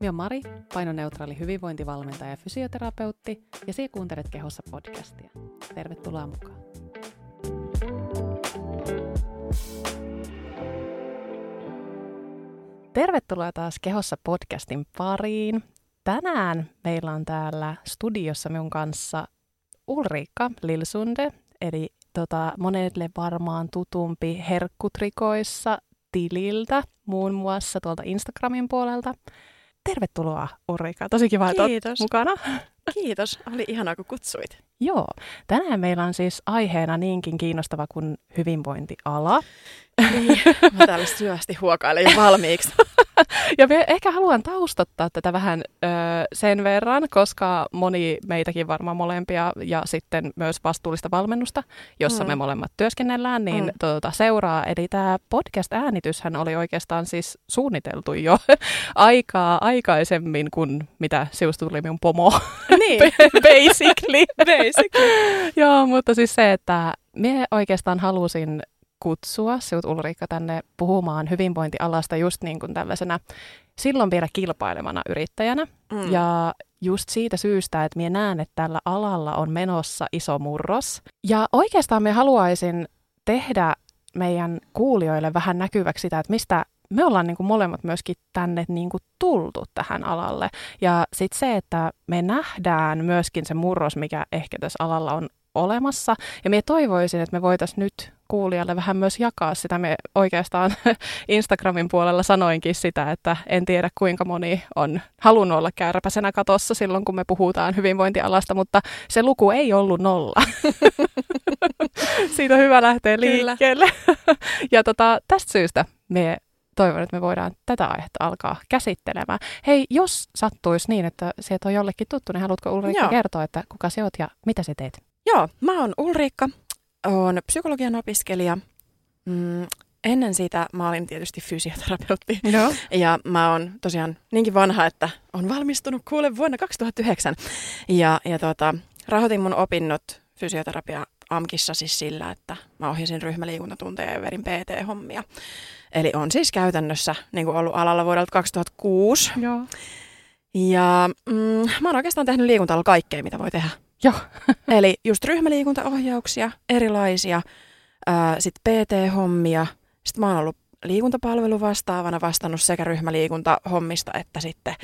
Minä olen Mari, painoneutraali hyvinvointivalmentaja ja fysioterapeutti, ja sinä kuuntelet Kehossa podcastia. Tervetuloa mukaan. Tervetuloa taas Kehossa podcastin pariin. Tänään meillä on täällä studiossa minun kanssa Ulriikka Lilsunde, eli tota, monelle varmaan tutumpi herkkutrikoissa tililtä, muun muassa tuolta Instagramin puolelta. Tervetuloa Ulrika, tosi kiva, että Kiitos. mukana. Kiitos, oli ihanaa kun kutsuit. Joo, tänään meillä on siis aiheena niinkin kiinnostava kuin hyvinvointiala. Niin, mä täällä syvästi huokailen jo valmiiksi. Ja me ehkä haluan taustottaa tätä vähän ö, sen verran, koska moni meitäkin varmaan molempia ja sitten myös vastuullista valmennusta, jossa mm. me molemmat työskennellään, niin mm. tuota, seuraa. Eli tämä podcast-äänityshän oli oikeastaan siis suunniteltu jo aikaa aikaisemmin kuin mitä siusta tuli minun pomo. Niin, Basically. basically. Joo, mutta siis se, että minä oikeastaan halusin kutsua sinut Ulriikka tänne puhumaan hyvinvointialasta just niin kuin tällaisena silloin vielä kilpailevana yrittäjänä. Mm. Ja just siitä syystä, että minä näen, että tällä alalla on menossa iso murros. Ja oikeastaan me haluaisin tehdä meidän kuulijoille vähän näkyväksi sitä, että mistä me ollaan niin kuin molemmat myöskin tänne niin kuin tultu tähän alalle. Ja sitten se, että me nähdään myöskin se murros, mikä ehkä tässä alalla on olemassa. Ja minä toivoisin, että me voitaisiin nyt kuulijalle vähän myös jakaa sitä. Me oikeastaan Instagramin puolella sanoinkin sitä, että en tiedä kuinka moni on halunnut olla kärpäsenä katossa silloin, kun me puhutaan hyvinvointialasta, mutta se luku ei ollut nolla. Siitä on hyvä lähteä Kyllä. liikkeelle. ja tota, tästä syystä me toivon, että me voidaan tätä aihetta alkaa käsittelemään. Hei, jos sattuisi niin, että sieltä on jollekin tuttu, niin haluatko Ulrikka Joo. kertoa, että kuka sä oot ja mitä sä teet? Joo, mä oon Ulriikka, oon psykologian opiskelija. Mm, ennen sitä mä olin tietysti fysioterapeutti. Joo. Ja mä oon tosiaan niinkin vanha, että on valmistunut kuule vuonna 2009. Ja, ja tota, rahoitin mun opinnot fysioterapia AMKissa siis sillä, että mä ohjasin ryhmäliikuntatunteja ja vedin PT-hommia. Eli on siis käytännössä niin kuin ollut alalla vuodelta 2006. Joo. Ja mm, mä oon oikeastaan tehnyt liikunta kaikkea, mitä voi tehdä. Joo. Eli just ryhmäliikuntaohjauksia, erilaisia, sitten PT-hommia. Sitten mä oon ollut liikuntapalvelu vastaavana vastannut sekä ryhmäliikuntahommista että sitten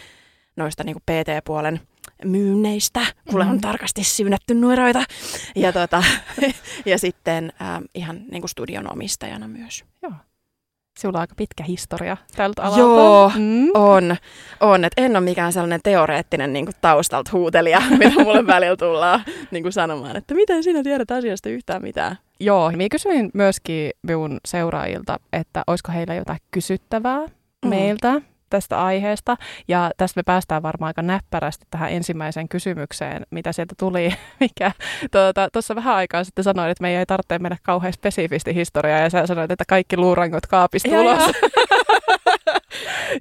noista niin PT-puolen myynneistä. Mulle on Mhm. tarkasti syynätty numeroita. Ja, tota, ja sitten äh, ihan niin kuin studion omistajana myös. Joo. Sinulla on aika pitkä historia tältä alalta. Joo, Mm. On, on. että en ole mikään sellainen teoreettinen niin kuin taustalta huutelija, mitä mulle välillä tullaan niin kuin sanomaan, että miten sinä tiedät asiasta yhtään mitään. Joo, minä kysyin myöskin minun seuraajilta, että olisiko heillä jotain kysyttävää Mm. meiltä tästä aiheesta. Ja tästä me päästään varmaan aika näppärästi tähän ensimmäiseen kysymykseen, mitä sieltä tuli, mikä tuota, tuossa vähän aikaa sitten sanoin, että meidän ei tarvitse mennä kauhean spesifisti historiaa, ja sä sanoit, että kaikki luurangot kaapista Joo, ulos.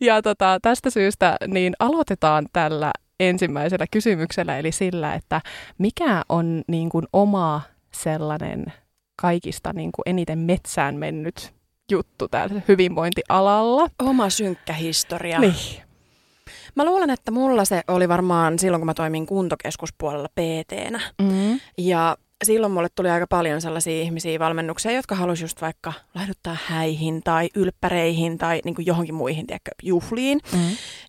ja tota, tästä syystä niin aloitetaan tällä ensimmäisellä kysymyksellä, eli sillä, että mikä on niin kuin oma sellainen kaikista niin kuin eniten metsään mennyt juttu täällä hyvinvointialalla? Oma synkkä historia. Niin. Mä luulen, että mulla se oli varmaan silloin, kun mä toimin kuntokeskuspuolella PT-nä. Mm. Ja silloin mulle tuli aika paljon sellaisia ihmisiä valmennuksia, jotka halusi just vaikka laiduttaa häihin tai ylppäreihin tai niin kuin johonkin muihin tiedätkö, juhliin. Mm.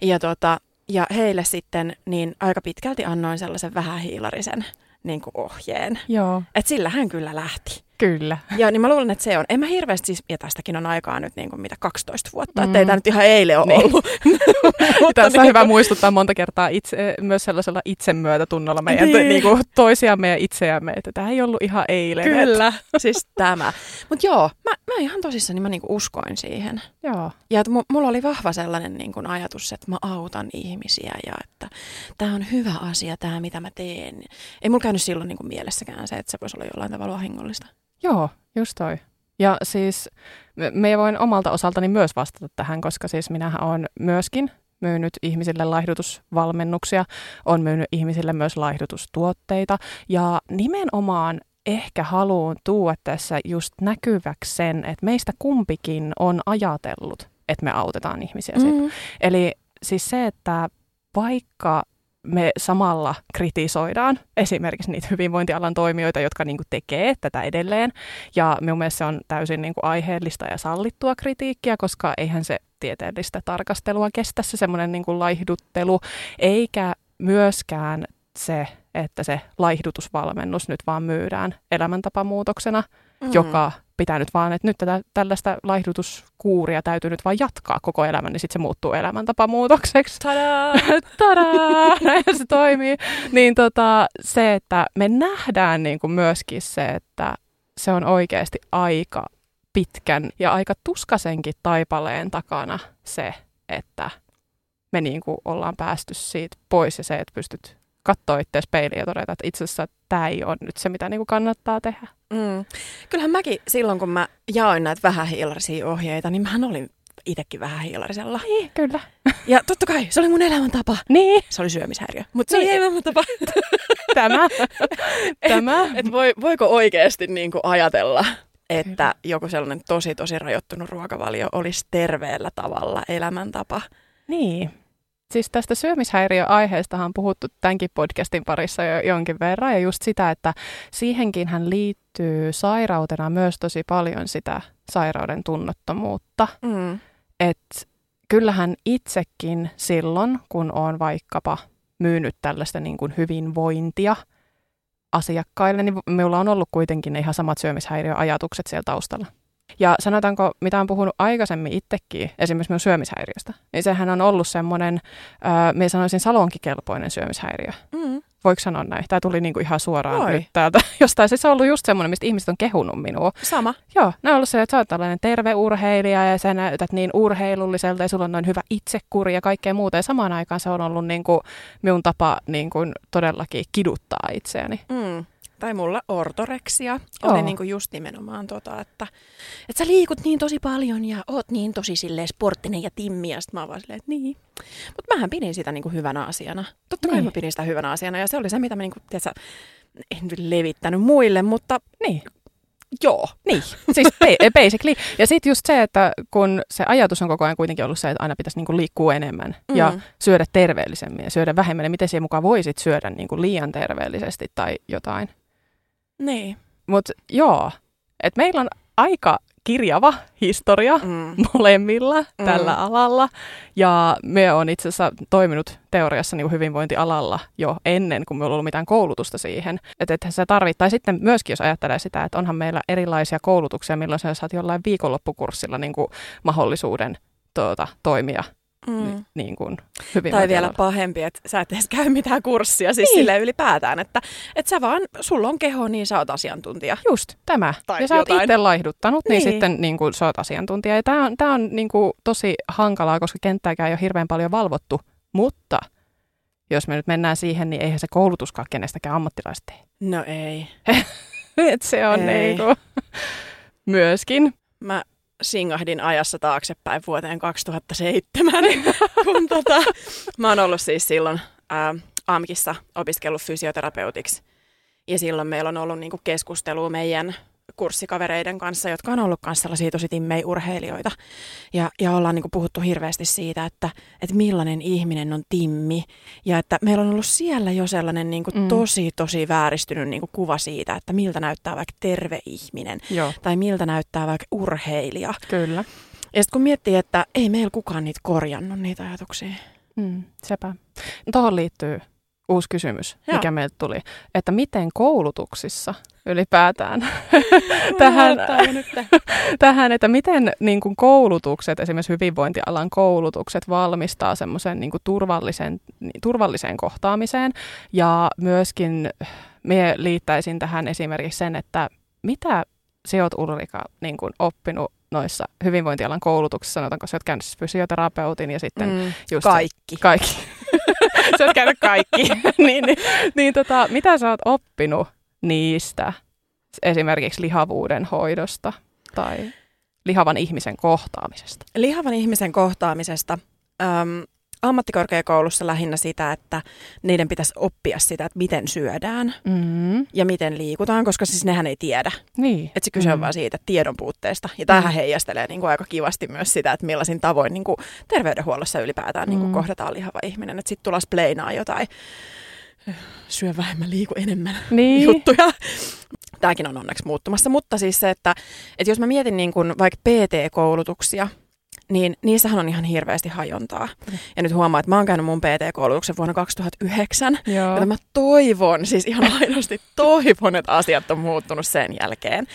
Ja, tota, ja heille sitten niin aika pitkälti annoin sellaisen vähähiilarisen niin kuin ohjeen. Joo, Että sillä hän kyllä lähti. Kyllä. Ja niin mä luulen, että se on. En mä hirveästi siis, ja tästäkin on aikaa nyt niin kuin mitä 12 vuotta, Mm. että ei tämä nyt ihan eilen ole Niin. ollut. Tässä on niin hyvä kuin- muistuttaa monta kertaa itse, myös sellaisella itsemyötätunnolla meidän Niin. niin. Niin toisiamme ja itseämme, että tämä ei ollut ihan eilen. Kyllä, siis tämä. Mutta joo, mä, mä ihan tosissani mä niinku uskoin siihen. Että, joo. Ja että mu- mulla oli vahva sellainen niinku ajatus, että mä autan ihmisiä ja että tämä on hyvä asia, tämä mitä mä teen. Ei mulla käynyt silloin niinku mielessäkään se, että se voisi olla jollain tavalla vahingollista. Joo, just toi. Ja siis me- me voin omalta osaltani myös vastata tähän, koska siis minähän olen myöskin myynyt ihmisille laihdutusvalmennuksia, on myynyt ihmisille myös laihdutustuotteita ja nimenomaan ehkä haluan tuoda tässä just näkyväksi sen, että meistä kumpikin on ajatellut, että me autetaan ihmisiä. Mm. Mm. Eli siis se, että vaikka me samalla kritisoidaan esimerkiksi niitä hyvinvointialan toimijoita, jotka niin kuin tekee tätä edelleen. Ja minun mielestä se on täysin niin kuin aiheellista ja sallittua kritiikkiä, koska eihän se tieteellistä tarkastelua kestä se semmoinen niin kuin laihduttelu, eikä myöskään se, että se laihdutusvalmennus nyt vaan myydään elämäntapamuutoksena, mm. joka pitää nyt vaan, että nyt tätä, tällaista laihdutuskuuria täytyy nyt vaan jatkaa koko elämän, niin sitten se muuttuu elämäntapamuutokseksi. Tadaa! Tadaa! Näin se toimii. Niin tota, se, että me nähdään niin kuin myöskin se, että se on oikeasti aika pitkän ja aika tuskasenkin taipaleen takana se, että me niin kuin ollaan päästy siitä pois ja se, että pystyt katsoa itseäsi peiliin ja todeta, että itse asiassa tämä ei ole nyt se, mitä niin kuin kannattaa tehdä. Mm. Kyllähän mäkin silloin, kun mä jaoin näitä vähähiilarisia ohjeita, niin mähän olin itsekin vähän hiilarisella. Niin, kyllä. Ja totta kai, se oli mun elämäntapa. Niin. Se oli syömishäiriö, mutta se Niin. oli elämäntapa. Tämä. Tämä. Et voi, voiko oikeasti niin kuin ajatella, että joku sellainen tosi tosi rajoittunut ruokavalio olisi terveellä tavalla elämäntapa? Niin. Siis tästä syömishäiriöaiheestahan on puhuttu tämänkin podcastin parissa jo jonkin verran, ja just sitä, että siihenkin hän liittyy sairautena myös tosi paljon sitä sairauden tunnottomuutta. Mm. Että kyllähän itsekin silloin, kun on vaikkapa myynyt tällaista niin kuin hyvinvointia asiakkaille, niin minulla on ollut kuitenkin ne ihan samat syömishäiriöajatukset siellä taustalla. Ja sanotaanko, mitä olen puhunut aikaisemmin itsekin, esimerkiksi minun syömishäiriöstä, niin sehän on ollut semmoinen, äh, minä sanoisin salonkikelpoinen syömishäiriö. Mm. Voiko sanoa näin? Tämä tuli niinku ihan suoraan Voi. nyt täältä jostain. Siis se on ollut just semmoinen, mistä ihmiset on kehunut minua. Sama. Joo, ne on ollut se, että sä oot tällainen terve urheilija ja sä näytät niin urheilulliselta ja sulla on noin hyvä itsekuri ja kaikkea muuta. Ja samaan aikaan se on ollut niin kuin minun tapa niin kuin todellakin kiduttaa itseäni. Mm. Tai mulla ortoreksia Joo. oli niinku just nimenomaan tota, että, että sä liikut niin tosi paljon ja oot niin tosi silleen sporttinen ja timmi. Ja sit mä oon vaan silleen, että niin. Mutta mähän pidin sitä niinku hyvänä asiana. Totta kai Niin. mä pidin sitä hyvänä asiana ja se oli se, mitä mä niinku, tiedätkö, en nyt levittänyt muille, mutta Niin. joo. Niin, siis ba- basically. Ja sitten just se, että kun se ajatus on koko ajan kuitenkin ollut se, että aina pitäisi niinku liikkua enemmän mm. ja syödä terveellisemmin ja syödä vähemmän, niin miten siihen mukaan voisit syödä niinku liian terveellisesti tai jotain. Niin. Mutta joo, että meillä on aika kirjava historia Mm. molemmilla Mm. tällä alalla. Ja me on itse asiassa toiminut teoriassa niin hyvinvointialalla jo ennen, kuin meillä on ollut mitään koulutusta siihen. Että et se tarvitsee, tai sitten myöskin jos ajattelee sitä, että onhan meillä erilaisia koulutuksia, milloin sä saat jollain viikonloppukurssilla niin kuin mahdollisuuden tuota, toimia Mm. niin kuin Tai hyvinvointialalla. vielä pahempi, että sä et edes käy mitään kurssia, siis Niin. silleen ylipäätään, että, että sä vaan, sulla on keho, niin sä oot asiantuntija. Just tämä. Tai ja sä oot itse laihduttanut, niin, niin Niin. sitten niin kuin, sä oot asiantuntija. Ja tämä on, tää on niin kuin, tosi hankalaa, koska kenttääkään ei ole hirveän paljon valvottu. Mutta jos me nyt mennään siihen, niin eihän se koulutuskaan kenestäkään ammattilaista tee. No ei. Et se on Ei. niin kuin, myöskin. Mä singahdin ajassa taaksepäin vuoteen 2007, kun tota, mä oon ollut siis silloin ää, AMKissa opiskellut fysioterapeutiksi. Ja silloin meillä on ollut niinku keskustelua meidän kurssikavereiden kanssa, jotka on ollut kanssa sellaisia tosi timmei urheilijoita. Ja, ja ollaan niinku puhuttu hirveästi siitä, että, että millainen ihminen on timmi. Ja että meillä on ollut siellä jo sellainen niinku Mm. tosi, tosi vääristynyt niinku kuva siitä, että miltä näyttää vaikka terve ihminen Joo, tai miltä näyttää vaikka urheilija. kyllä. Ja sitten kun miettii, että ei meillä kukaan niitä korjannut, niitä ajatuksia. Mm, sepä. Tuohon liittyy uusi kysymys, Joo. mikä meiltä tuli. Että miten koulutuksissa ylipäätään tähän, tähän, että miten niin kuin koulutukset, esimerkiksi hyvinvointialan koulutukset valmistaa semmoisen niin kuin turvallisen, niin, turvalliseen kohtaamiseen. Ja myöskin me liittäisin tähän esimerkiksi sen, että mitä sinä olet Ulrika niin kuin oppinut noissa hyvinvointialan koulutuksissa, sanotaanko sä oot käynyt siis fysioterapeutin ja sitten Mm, just se- kaikki. kaikki. sä oot käynyt kaikki. niin, niin, niin tota, mitä sä oot oppinut niistä esimerkiksi lihavuuden hoidosta tai lihavan ihmisen kohtaamisesta? Lihavan ihmisen kohtaamisesta. Öm, ammattikorkeakoulussa lähinnä sitä, että niiden pitäisi oppia sitä, että miten syödään Mm. ja miten liikutaan, koska siis nehän ei tiedä. Niin. Että se kyse on Mm. vaan siitä tiedon puutteesta. Ja tämähän Mm. heijastelee niin kuin aika kivasti myös sitä, että millaisin tavoin niin kuin terveydenhuollossa ylipäätään niin kuin Mm. kohdataan lihava ihminen. Että sitten tullaan spleinaa jotain syö vähemmän, liiku enemmän Niin. juttuja. Tämäkin on onneksi muuttumassa. Mutta siis se, että, että jos mä mietin niin kuin vaikka PT-koulutuksia, niin niissähän on ihan hirveästi hajontaa. Mm. Ja nyt huomaa, että mä oon käynyt mun PT-koulutuksen vuonna 2009. Joo. Ja mä toivon, siis ihan aidosti toivon, että asiat on muuttunut sen jälkeen.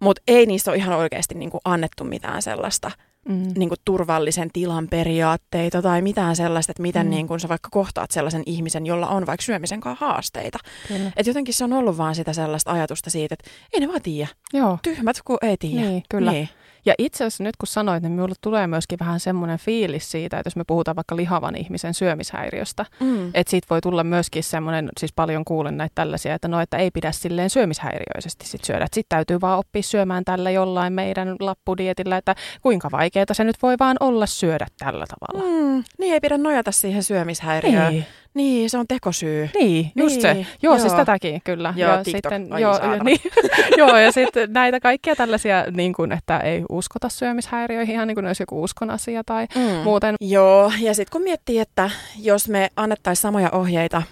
Mutta ei niissä ole ihan oikeasti niinku annettu mitään sellaista Mm. niinku turvallisen tilan periaatteita tai mitään sellaista, että miten Mm. mm. niinku sä vaikka kohtaat sellaisen ihmisen, jolla on vaikka syömisen kanssa haasteita. Kyllä. Et jotenkin se on ollut vaan sitä sellaista ajatusta siitä, että ei ne vaan tiedä. Joo. Tyhmät, kun ei tiedä. Niin, kyllä. Niin. Ja itse asiassa nyt kun sanoit, niin minulle tulee myöskin vähän semmoinen fiilis siitä, että jos me puhutaan vaikka lihavan ihmisen syömishäiriöstä, Mm. että siitä voi tulla myöskin semmoinen, siis paljon kuulen näitä tällaisia, että no, että ei pidä silleen syömishäiriöisesti sit syödä. Että sitten täytyy vaan oppia syömään tällä jollain meidän lappudietillä, että kuinka vaikeaa se nyt voi vaan olla syödä tällä tavalla. Mm. Niin ei pidä nojata siihen syömishäiriöön. Niin, Niin, se on tekosyy. niin, just se. Niin, Joo, joo. siis tätäkin kyllä. Joo, ja TikTok, ai joo, saatana. niin, joo, ja sitten näitä kaikkia tällaisia, niin kuin, että ei uskota syömishäiriöihin, ihan niin kuin olisi joku uskon asia tai Mm. muuten. Joo, ja sitten kun miettii, että jos me annettaisiin samoja ohjeita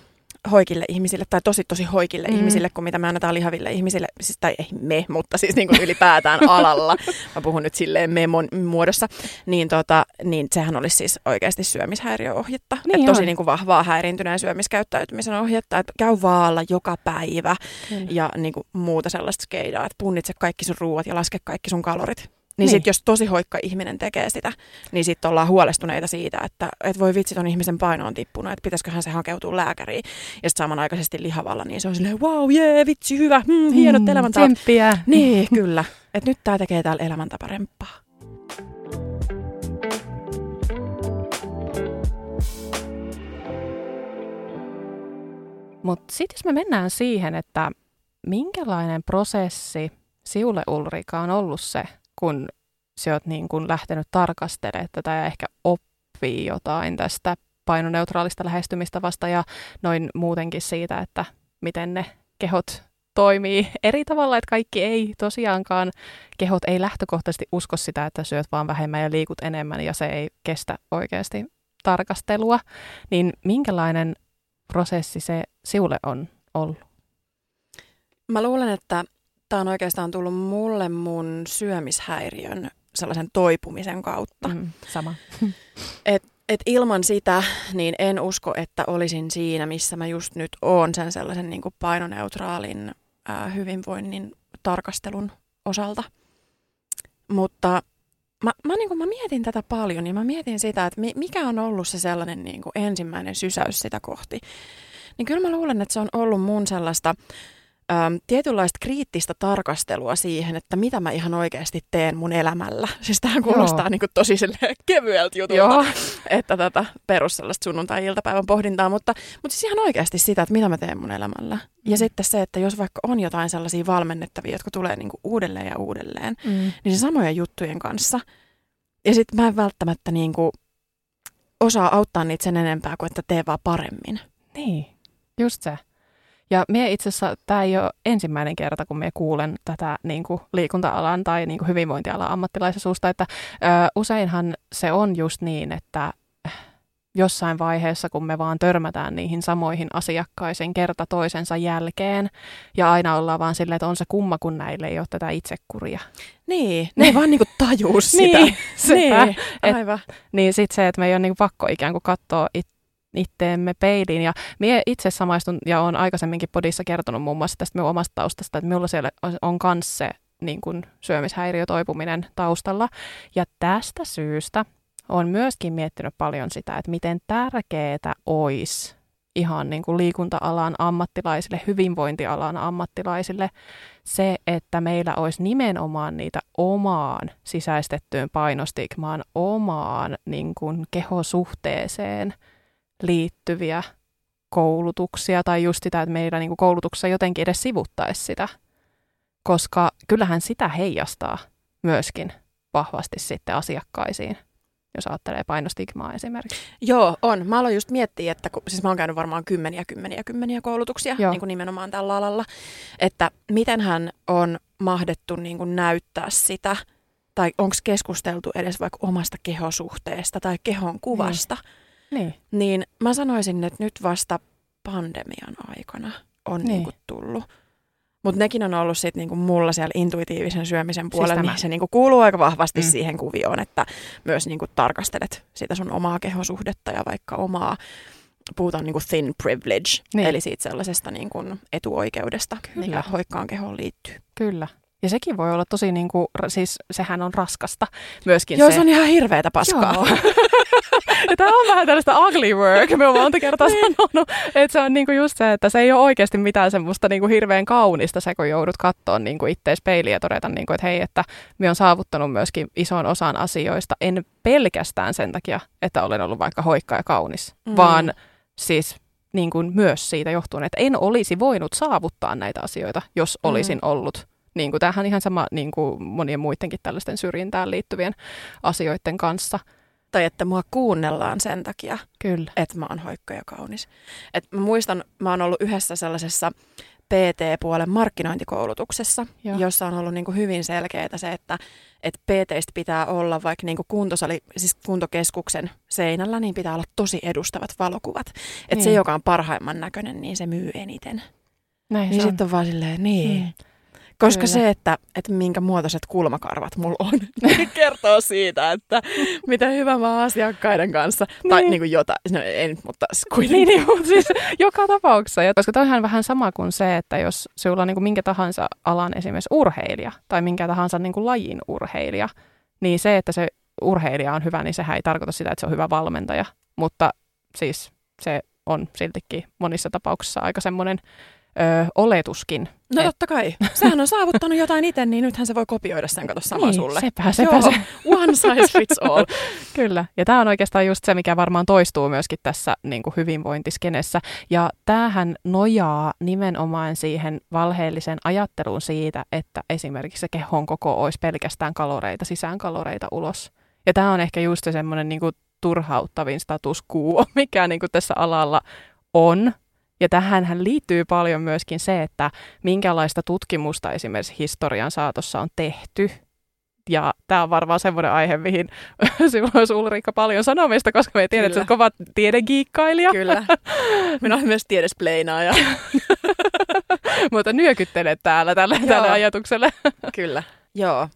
hoikille ihmisille, tai tosi tosi hoikille Mm. mm. ihmisille, kuin mitä me annetaan lihaville ihmisille, siis, tai ei me, mutta siis niin kuin ylipäätään alalla, mä puhun nyt silleen me muodossa, niin, tota, niin sehän olisi siis oikeasti syömishäiriöohjetta. Niin Et tosi niin kuin vahvaa häiriintyneen syömiskäyttäytymisen ohjetta, että käy vaalla joka päivä Kyllä. ja niin kuin muuta sellaista skeidaa, että punnitse kaikki sun ruuat ja laske kaikki sun kalorit. Niin, Niin. sitten jos tosi hoikka ihminen tekee sitä, niin sitten ollaan huolestuneita siitä, että et voi vitsi, ton ihmisen paino on tippunut, että pitäisiköhän se hakeutua lääkäriin. Ja sitten samanaikaisesti lihavalla, niin se on silleen, wow, jee, vitsi, hyvä, hmm, hienot Mm, elämäntavat. Tsemppiä. Niin, kyllä. Että nyt tämä tekee täällä elämäntä parempaa. Mutta sitten jos me mennään siihen, että minkälainen prosessi siulle Ulrika on ollut se, kun sä oot niin kun lähtenyt tarkastelemaan tätä ja ehkä oppii jotain tästä painoneutraalista lähestymistavasta ja noin muutenkin siitä, että miten ne kehot toimii eri tavalla, että kaikki ei tosiaankaan, kehot ei lähtökohtaisesti usko sitä, että syöt vaan vähemmän ja liikut enemmän ja se ei kestä oikeasti tarkastelua, niin minkälainen prosessi se siulle on ollut? Mä luulen, että tämä on oikeastaan tullut mulle mun syömishäiriön sellaisen toipumisen kautta. Mm, sama. Et ilman sitä, niin en usko, että olisin siinä, missä mä just nyt oon sen sellaisen niin kuin painoneutraalin ää, hyvinvoinnin tarkastelun osalta. Mutta mä, mä, niin kuin, mä mietin tätä paljon ja mä mietin sitä, että mi- mikä on ollut se sellainen niin kuin ensimmäinen sysäys sitä kohti. Niin kyllä mä luulen, että se on ollut mun sellaista äm, tietynlaista kriittistä tarkastelua siihen, että mitä mä ihan oikeasti teen mun elämällä. Siis tämähän kuulostaa niin kuin tosi kevyeltä jutulta Joo. että tätä perus sellaista sunnuntai-iltapäivän pohdintaa, mutta, mutta siis ihan oikeasti sitä, että mitä mä teen mun elämällä. Ja Mm. sitten se, että jos vaikka on jotain sellaisia valmennettavia, jotka tulee niinku uudelleen ja uudelleen, Mm. niin se samojen juttujen kanssa. Ja sitten mä en välttämättä niinku osaa auttaa niitä sen enempää kuin että tee vaan paremmin. Niin, just se. Ja me itse asiassa, tämä ei ole ensimmäinen kerta, kun me kuulen tätä niin kuin liikunta-alan tai niin kuin hyvinvointialan ammattilaisen suusta, että ö, useinhan se on just niin, että jossain vaiheessa, kun me vaan törmätään niihin samoihin asiakkaisiin kerta toisensa jälkeen, ja aina ollaan vaan silleen, että on se kumma, kun näille ei ole tätä itsekuria. Niin, ne ei vaan niinku tajuu sitä. Niin, sepä. niin, Et- aivan. Niin sitten se, että me ei ole niin pakko ikään kuin katsoa it, itteemme peiliin. Ja mie itse samaistun ja olen aikaisemminkin podissa kertonut muun muassa tästä minun omasta taustasta, että minulla siellä on, myös se niin kuin syömishäiriötoipuminen taustalla. Ja tästä syystä olen myöskin miettinyt paljon sitä, että miten tärkeää olisi ihan niin kuin liikunta-alan ammattilaisille, hyvinvointialan ammattilaisille se, että meillä olisi nimenomaan niitä omaan sisäistettyyn painostigmaan, omaan niin kuin kehosuhteeseen liittyviä koulutuksia tai just sitä, että meillä niin koulutuksessa jotenkin edes sivuttaisi sitä, koska kyllähän sitä heijastaa myöskin vahvasti sitten asiakkaisiin. jos ajattelee painostigmaa esimerkiksi. Joo, on. Mä aloin just miettiä, että kun, siis mä oon käynyt varmaan kymmeniä, kymmeniä, kymmeniä koulutuksia niin kuin nimenomaan tällä alalla, että miten hän on mahdettu niin kuin näyttää sitä, tai onko keskusteltu edes vaikka omasta kehosuhteesta tai kehon kuvasta, niin, niin. niin mä sanoisin, että nyt vasta pandemian aikana on niin. Niin kuin tullut. Mutta nekin on ollut sitten niinku mulla siellä intuitiivisen syömisen siis puolella, siis niin se niinku kuuluu aika vahvasti mm. siihen kuvioon, että myös niinku tarkastelet sitä sun omaa kehosuhdetta ja vaikka omaa, puhutaan niinku thin privilege, niin. eli siitä sellaisesta niinku etuoikeudesta, Kyllä. mikä hoikkaan kehoon liittyy. Kyllä. Ja sekin voi olla tosi, niin kuin, siis sehän on raskasta myöskin Joo, se. se on ihan hirveätä paskaa. Joo. ja tämä on vähän tällaista ugly work, me on monta kertaa niin. sanonut, että se on niinku just se, että se ei ole oikeasti mitään semmoista niinku hirveän kaunista se, kun joudut katsoa niinku ittees peiliä ja todeta, niinku, että hei, että me on saavuttanut myöskin ison osan asioista, en pelkästään sen takia, että olen ollut vaikka hoikka ja kaunis, mm. vaan siis niin kuin myös siitä johtuen, että en olisi voinut saavuttaa näitä asioita, jos mm. olisin mm. ollut niin kuin, tämähän on ihan sama niin kuin monien muidenkin tällaisten syrjintään liittyvien asioiden kanssa. Tai että mua kuunnellaan sen takia, Kyllä. että mä oon hoikka ja kaunis. Et mä muistan, mä oon ollut yhdessä sellaisessa PT-puolen markkinointikoulutuksessa, Joo. jossa on ollut niin kuin hyvin selkeää se, että, että PTistä pitää olla vaikka niin kuin kuntosali, siis kuntokeskuksen seinällä, niin pitää olla tosi edustavat valokuvat. Että niin. se, joka on parhaimman näköinen, niin se myy eniten. Näin niin sitten on vaan silleen, niin. Mm. Koska Kyllä. se, että, että minkä muotoiset kulmakarvat mulla on, niin kertoo siitä, että miten hyvä mä oon asiakkaiden kanssa. Niin. Tai niin kuin jotain, no ei nyt, mutta kuitenkin. Niin, niin siis joka tapauksessa. Ja koska toihan on vähän sama kuin se, että jos sulla on niin kuin minkä tahansa alan esimerkiksi urheilija tai minkä tahansa niin kuin lajin urheilija, niin se, että se urheilija on hyvä, niin sehän ei tarkoita sitä, että se on hyvä valmentaja. Mutta siis se on siltikin monissa tapauksissa aika semmoinen ö, oletuskin. No et... totta kai. Sehän on saavuttanut jotain itse, niin nythän se voi kopioida sen, kato sama niin, sulle. sepä, sepä Joo, se. one size fits all. Kyllä, ja tämä on oikeastaan just se, mikä varmaan toistuu myöskin tässä niin kuin hyvinvointiskenessä. Ja tämähän nojaa nimenomaan siihen valheellisen ajatteluun siitä, että esimerkiksi se kehon koko olisi pelkästään kaloreita, sisään kaloreita ulos. Ja tämä on ehkä just se semmoinen niin kuin turhauttavin status quo, mikä niin kuin tässä alalla on, ja tähän liittyy paljon myöskin se, että minkälaista tutkimusta esimerkiksi historian saatossa on tehty. Ja tämä on varmaan semmoinen aihe, mihin sinulla olisi Ulrikka paljon sanomista, koska me tiedät, että olet kova tiedegiikkailija. Kyllä. Minä olen myös tiedespleinaaja. Mutta nyökyttelet täällä tälle, tälle ajatukselle. Kyllä, joo.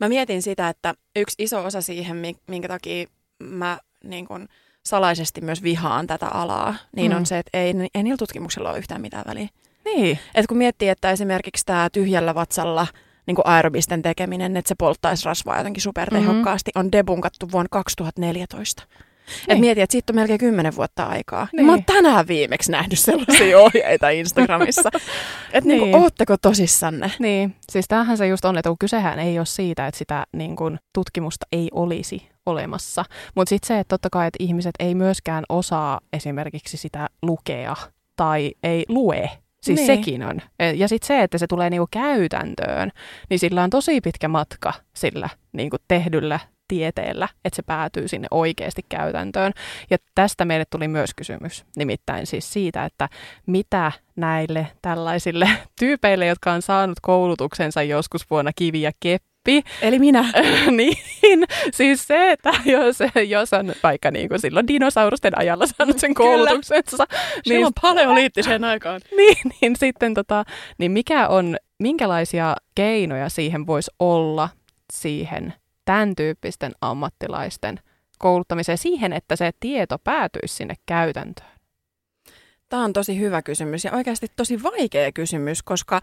Mä mietin sitä, että yksi iso osa siihen, minkä takia mä niin kun, salaisesti myös vihaan tätä alaa, niin mm. on se, että ei, ei niillä tutkimuksella ole yhtään mitään väliä. Niin. Et kun miettii, että esimerkiksi tämä tyhjällä vatsalla niin aerobisten tekeminen, että se polttaisi rasvaa jotenkin supertehokkaasti, mm-hmm. on debunkattu vuonna 2014. Niin. Et mieti, että siitä on melkein kymmenen vuotta aikaa. Niin. Mä oon tänään viimeksi nähnyt sellaisia ohjeita Instagramissa. Että niin. niinku, ootteko tosissanne? Niin, siis tämähän se just on, että kysehän ei ole siitä, että sitä niin kun, tutkimusta ei olisi olemassa. Mutta sitten se, että totta kai, että ihmiset ei myöskään osaa esimerkiksi sitä lukea tai ei lue. Siis niin. sekin on. E, ja sitten se, että se tulee niinku käytäntöön, niin sillä on tosi pitkä matka sillä niinku tehdyllä tieteellä, että se päätyy sinne oikeasti käytäntöön. Ja tästä meille tuli myös kysymys, nimittäin siis siitä, että mitä näille tällaisille tyypeille, jotka on saanut koulutuksensa joskus vuonna kivi ja keppi, Eli minä. niin, siis se, että jos, jos on vaikka niin kuin silloin dinosaurusten ajalla saanut sen koulutuksensa. Kyllä. Niin, on paleoliittiseen aikaan. niin, niin sitten tota, niin mikä on, minkälaisia keinoja siihen voisi olla siihen tämän tyyppisten ammattilaisten kouluttamiseen siihen, että se tieto päätyisi sinne käytäntöön? Tämä on tosi hyvä kysymys ja oikeasti tosi vaikea kysymys, koska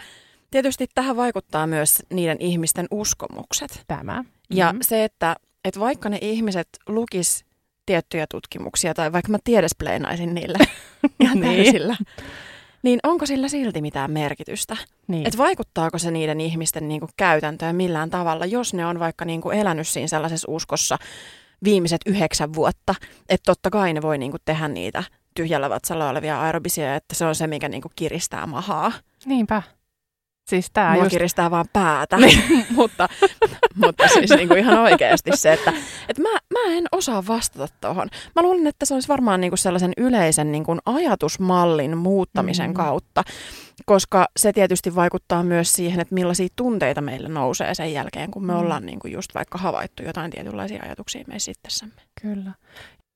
tietysti tähän vaikuttaa myös niiden ihmisten uskomukset. Tämä. Ja mm-hmm. se, että, että vaikka ne ihmiset lukis tiettyjä tutkimuksia tai vaikka mä tiedespleinaisin niille ihan niin. täysillä, niin onko sillä silti mitään merkitystä? Niin. Että vaikuttaako se niiden ihmisten niin kuin, käytäntöön millään tavalla, jos ne on vaikka niin kuin, elänyt siinä sellaisessa uskossa viimeiset yhdeksän vuotta, että totta kai ne voi niin kuin, tehdä niitä tyhjällä vatsalla olevia aerobisia, että se on se, mikä niin kuin, kiristää mahaa. Niinpä. Siis tää Mua just... kiristää vaan päätä, niin. mutta, mutta siis niin kuin ihan oikeasti se, että, että mä, mä mä en osaa vastata tuohon. Mä luulen, että se olisi varmaan niinku sellaisen yleisen niinku ajatusmallin muuttamisen mm. kautta, koska se tietysti vaikuttaa myös siihen, että millaisia tunteita meillä nousee sen jälkeen, kun me mm. ollaan niinku just vaikka havaittu jotain tietynlaisia ajatuksia meissä itsessämme. Kyllä.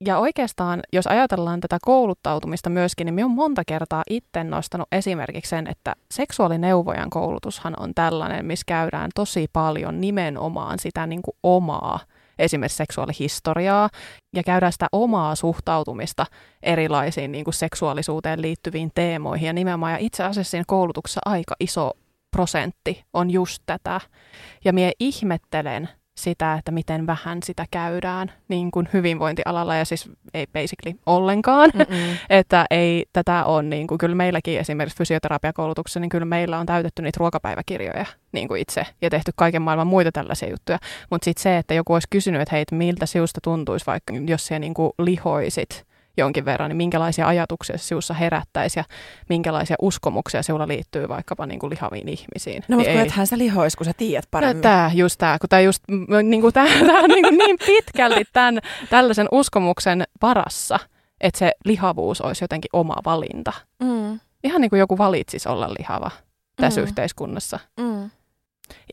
Ja oikeastaan, jos ajatellaan tätä kouluttautumista myöskin, niin minä olen monta kertaa itse nostanut esimerkiksi sen, että seksuaalineuvojan koulutushan on tällainen, missä käydään tosi paljon nimenomaan sitä niin kuin omaa esimerkiksi seksuaalihistoriaa ja käydään sitä omaa suhtautumista erilaisiin niin kuin seksuaalisuuteen liittyviin teemoihin. Ja nimenomaan ja itse asiassa siinä koulutuksessa aika iso prosentti on just tätä. Ja minä ihmettelen, sitä, että miten vähän sitä käydään niin kuin hyvinvointialalla ja siis ei basically ollenkaan, Mm-mm. että ei tätä on niin kuin, kyllä meilläkin esimerkiksi fysioterapiakoulutuksessa, niin kyllä meillä on täytetty niitä ruokapäiväkirjoja niin kuin itse ja tehty kaiken maailman muita tällaisia juttuja, mutta sitten se, että joku olisi kysynyt, että hei, miltä siusta tuntuisi vaikka, jos siellä niin kuin lihoisit jonkin verran, niin minkälaisia ajatuksia se sinussa herättäisi ja minkälaisia uskomuksia sinulla liittyy vaikkapa niin kuin lihaviin ihmisiin. No, niin mutta ethän sä lihois, kun sä tiedät paremmin. No, tämä just tämä, kun tämä just niin, kuin, tämä, tämä on niin, kuin niin pitkälti tämän, tällaisen uskomuksen varassa, että se lihavuus olisi jotenkin oma valinta. Mm. Ihan niin kuin joku valitsisi olla lihava tässä mm. yhteiskunnassa. Mm.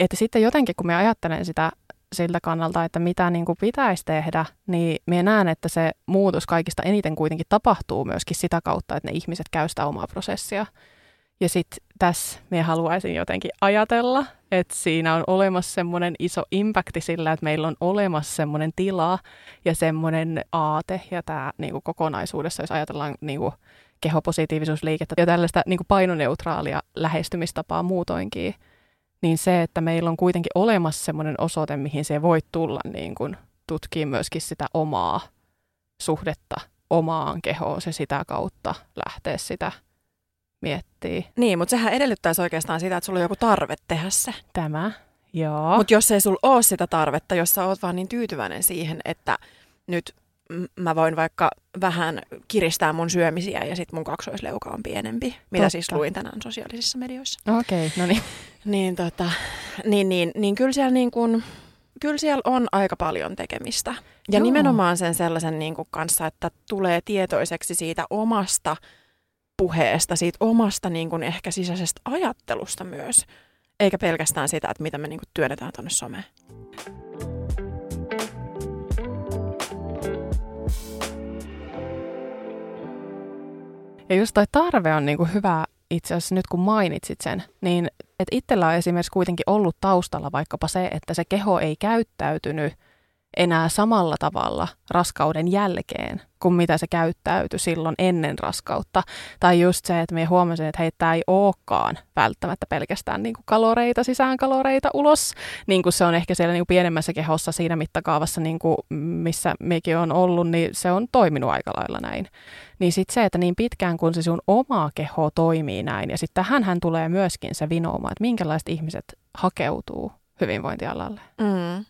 Että sitten jotenkin, kun me ajattelen sitä siltä kannalta, että mitä niin kuin pitäisi tehdä, niin minä näen, että se muutos kaikista eniten kuitenkin tapahtuu myöskin sitä kautta, että ne ihmiset käy sitä omaa prosessia. Ja sitten tässä minä haluaisin jotenkin ajatella, että siinä on olemassa semmoinen iso impakti sillä, että meillä on olemassa semmoinen tila ja semmoinen aate ja tämä niin kuin kokonaisuudessa, jos ajatellaan niin kuin kehopositiivisuusliikettä ja tällaista niin kuin painoneutraalia lähestymistapaa muutoinkin, niin se, että meillä on kuitenkin olemassa semmoinen osoite, mihin se voi tulla niin kuin tutkii myöskin sitä omaa suhdetta omaan kehoon se sitä kautta lähteä sitä miettii. Niin, mutta sehän edellyttäisi oikeastaan sitä, että sulla on joku tarve tehdä se. Tämä, joo. Mutta jos ei sulla ole sitä tarvetta, jos sä oot vaan niin tyytyväinen siihen, että nyt mä voin vaikka vähän kiristää mun syömisiä ja sitten mun kaksoisleuka on pienempi, mitä Totta. siis luin tänään sosiaalisissa medioissa. Okei, okay, no niin. niin, tota, niin, niin, niin kyllä siellä niin kun, kyllä siellä on aika paljon tekemistä. Ja Joo. nimenomaan sen sellaisen niin kuin kanssa, että tulee tietoiseksi siitä omasta puheesta, siitä omasta niin kuin ehkä sisäisestä ajattelusta myös. Eikä pelkästään sitä, että mitä me niin kuin työnnetään tuonne someen. Ja just toi tarve on niin hyvä itse asiassa nyt kun mainitsit sen, niin että itsellä on esimerkiksi kuitenkin ollut taustalla vaikkapa se, että se keho ei käyttäytynyt enää samalla tavalla raskauden jälkeen kuin mitä se käyttäytyi silloin ennen raskautta. Tai just se, että me huomasin, että hei, tämä ei olekaan välttämättä pelkästään niin kuin kaloreita sisään, kaloreita ulos, niin kuin se on ehkä siellä niin kuin pienemmässä kehossa siinä mittakaavassa, niin kuin missä mekin on ollut, niin se on toiminut aika lailla näin. Niin sitten se, että niin pitkään kun se sun oma keho toimii näin, ja sitten tähän tulee myöskin se vinooma, että minkälaiset ihmiset hakeutuu hyvinvointialalle. Mm.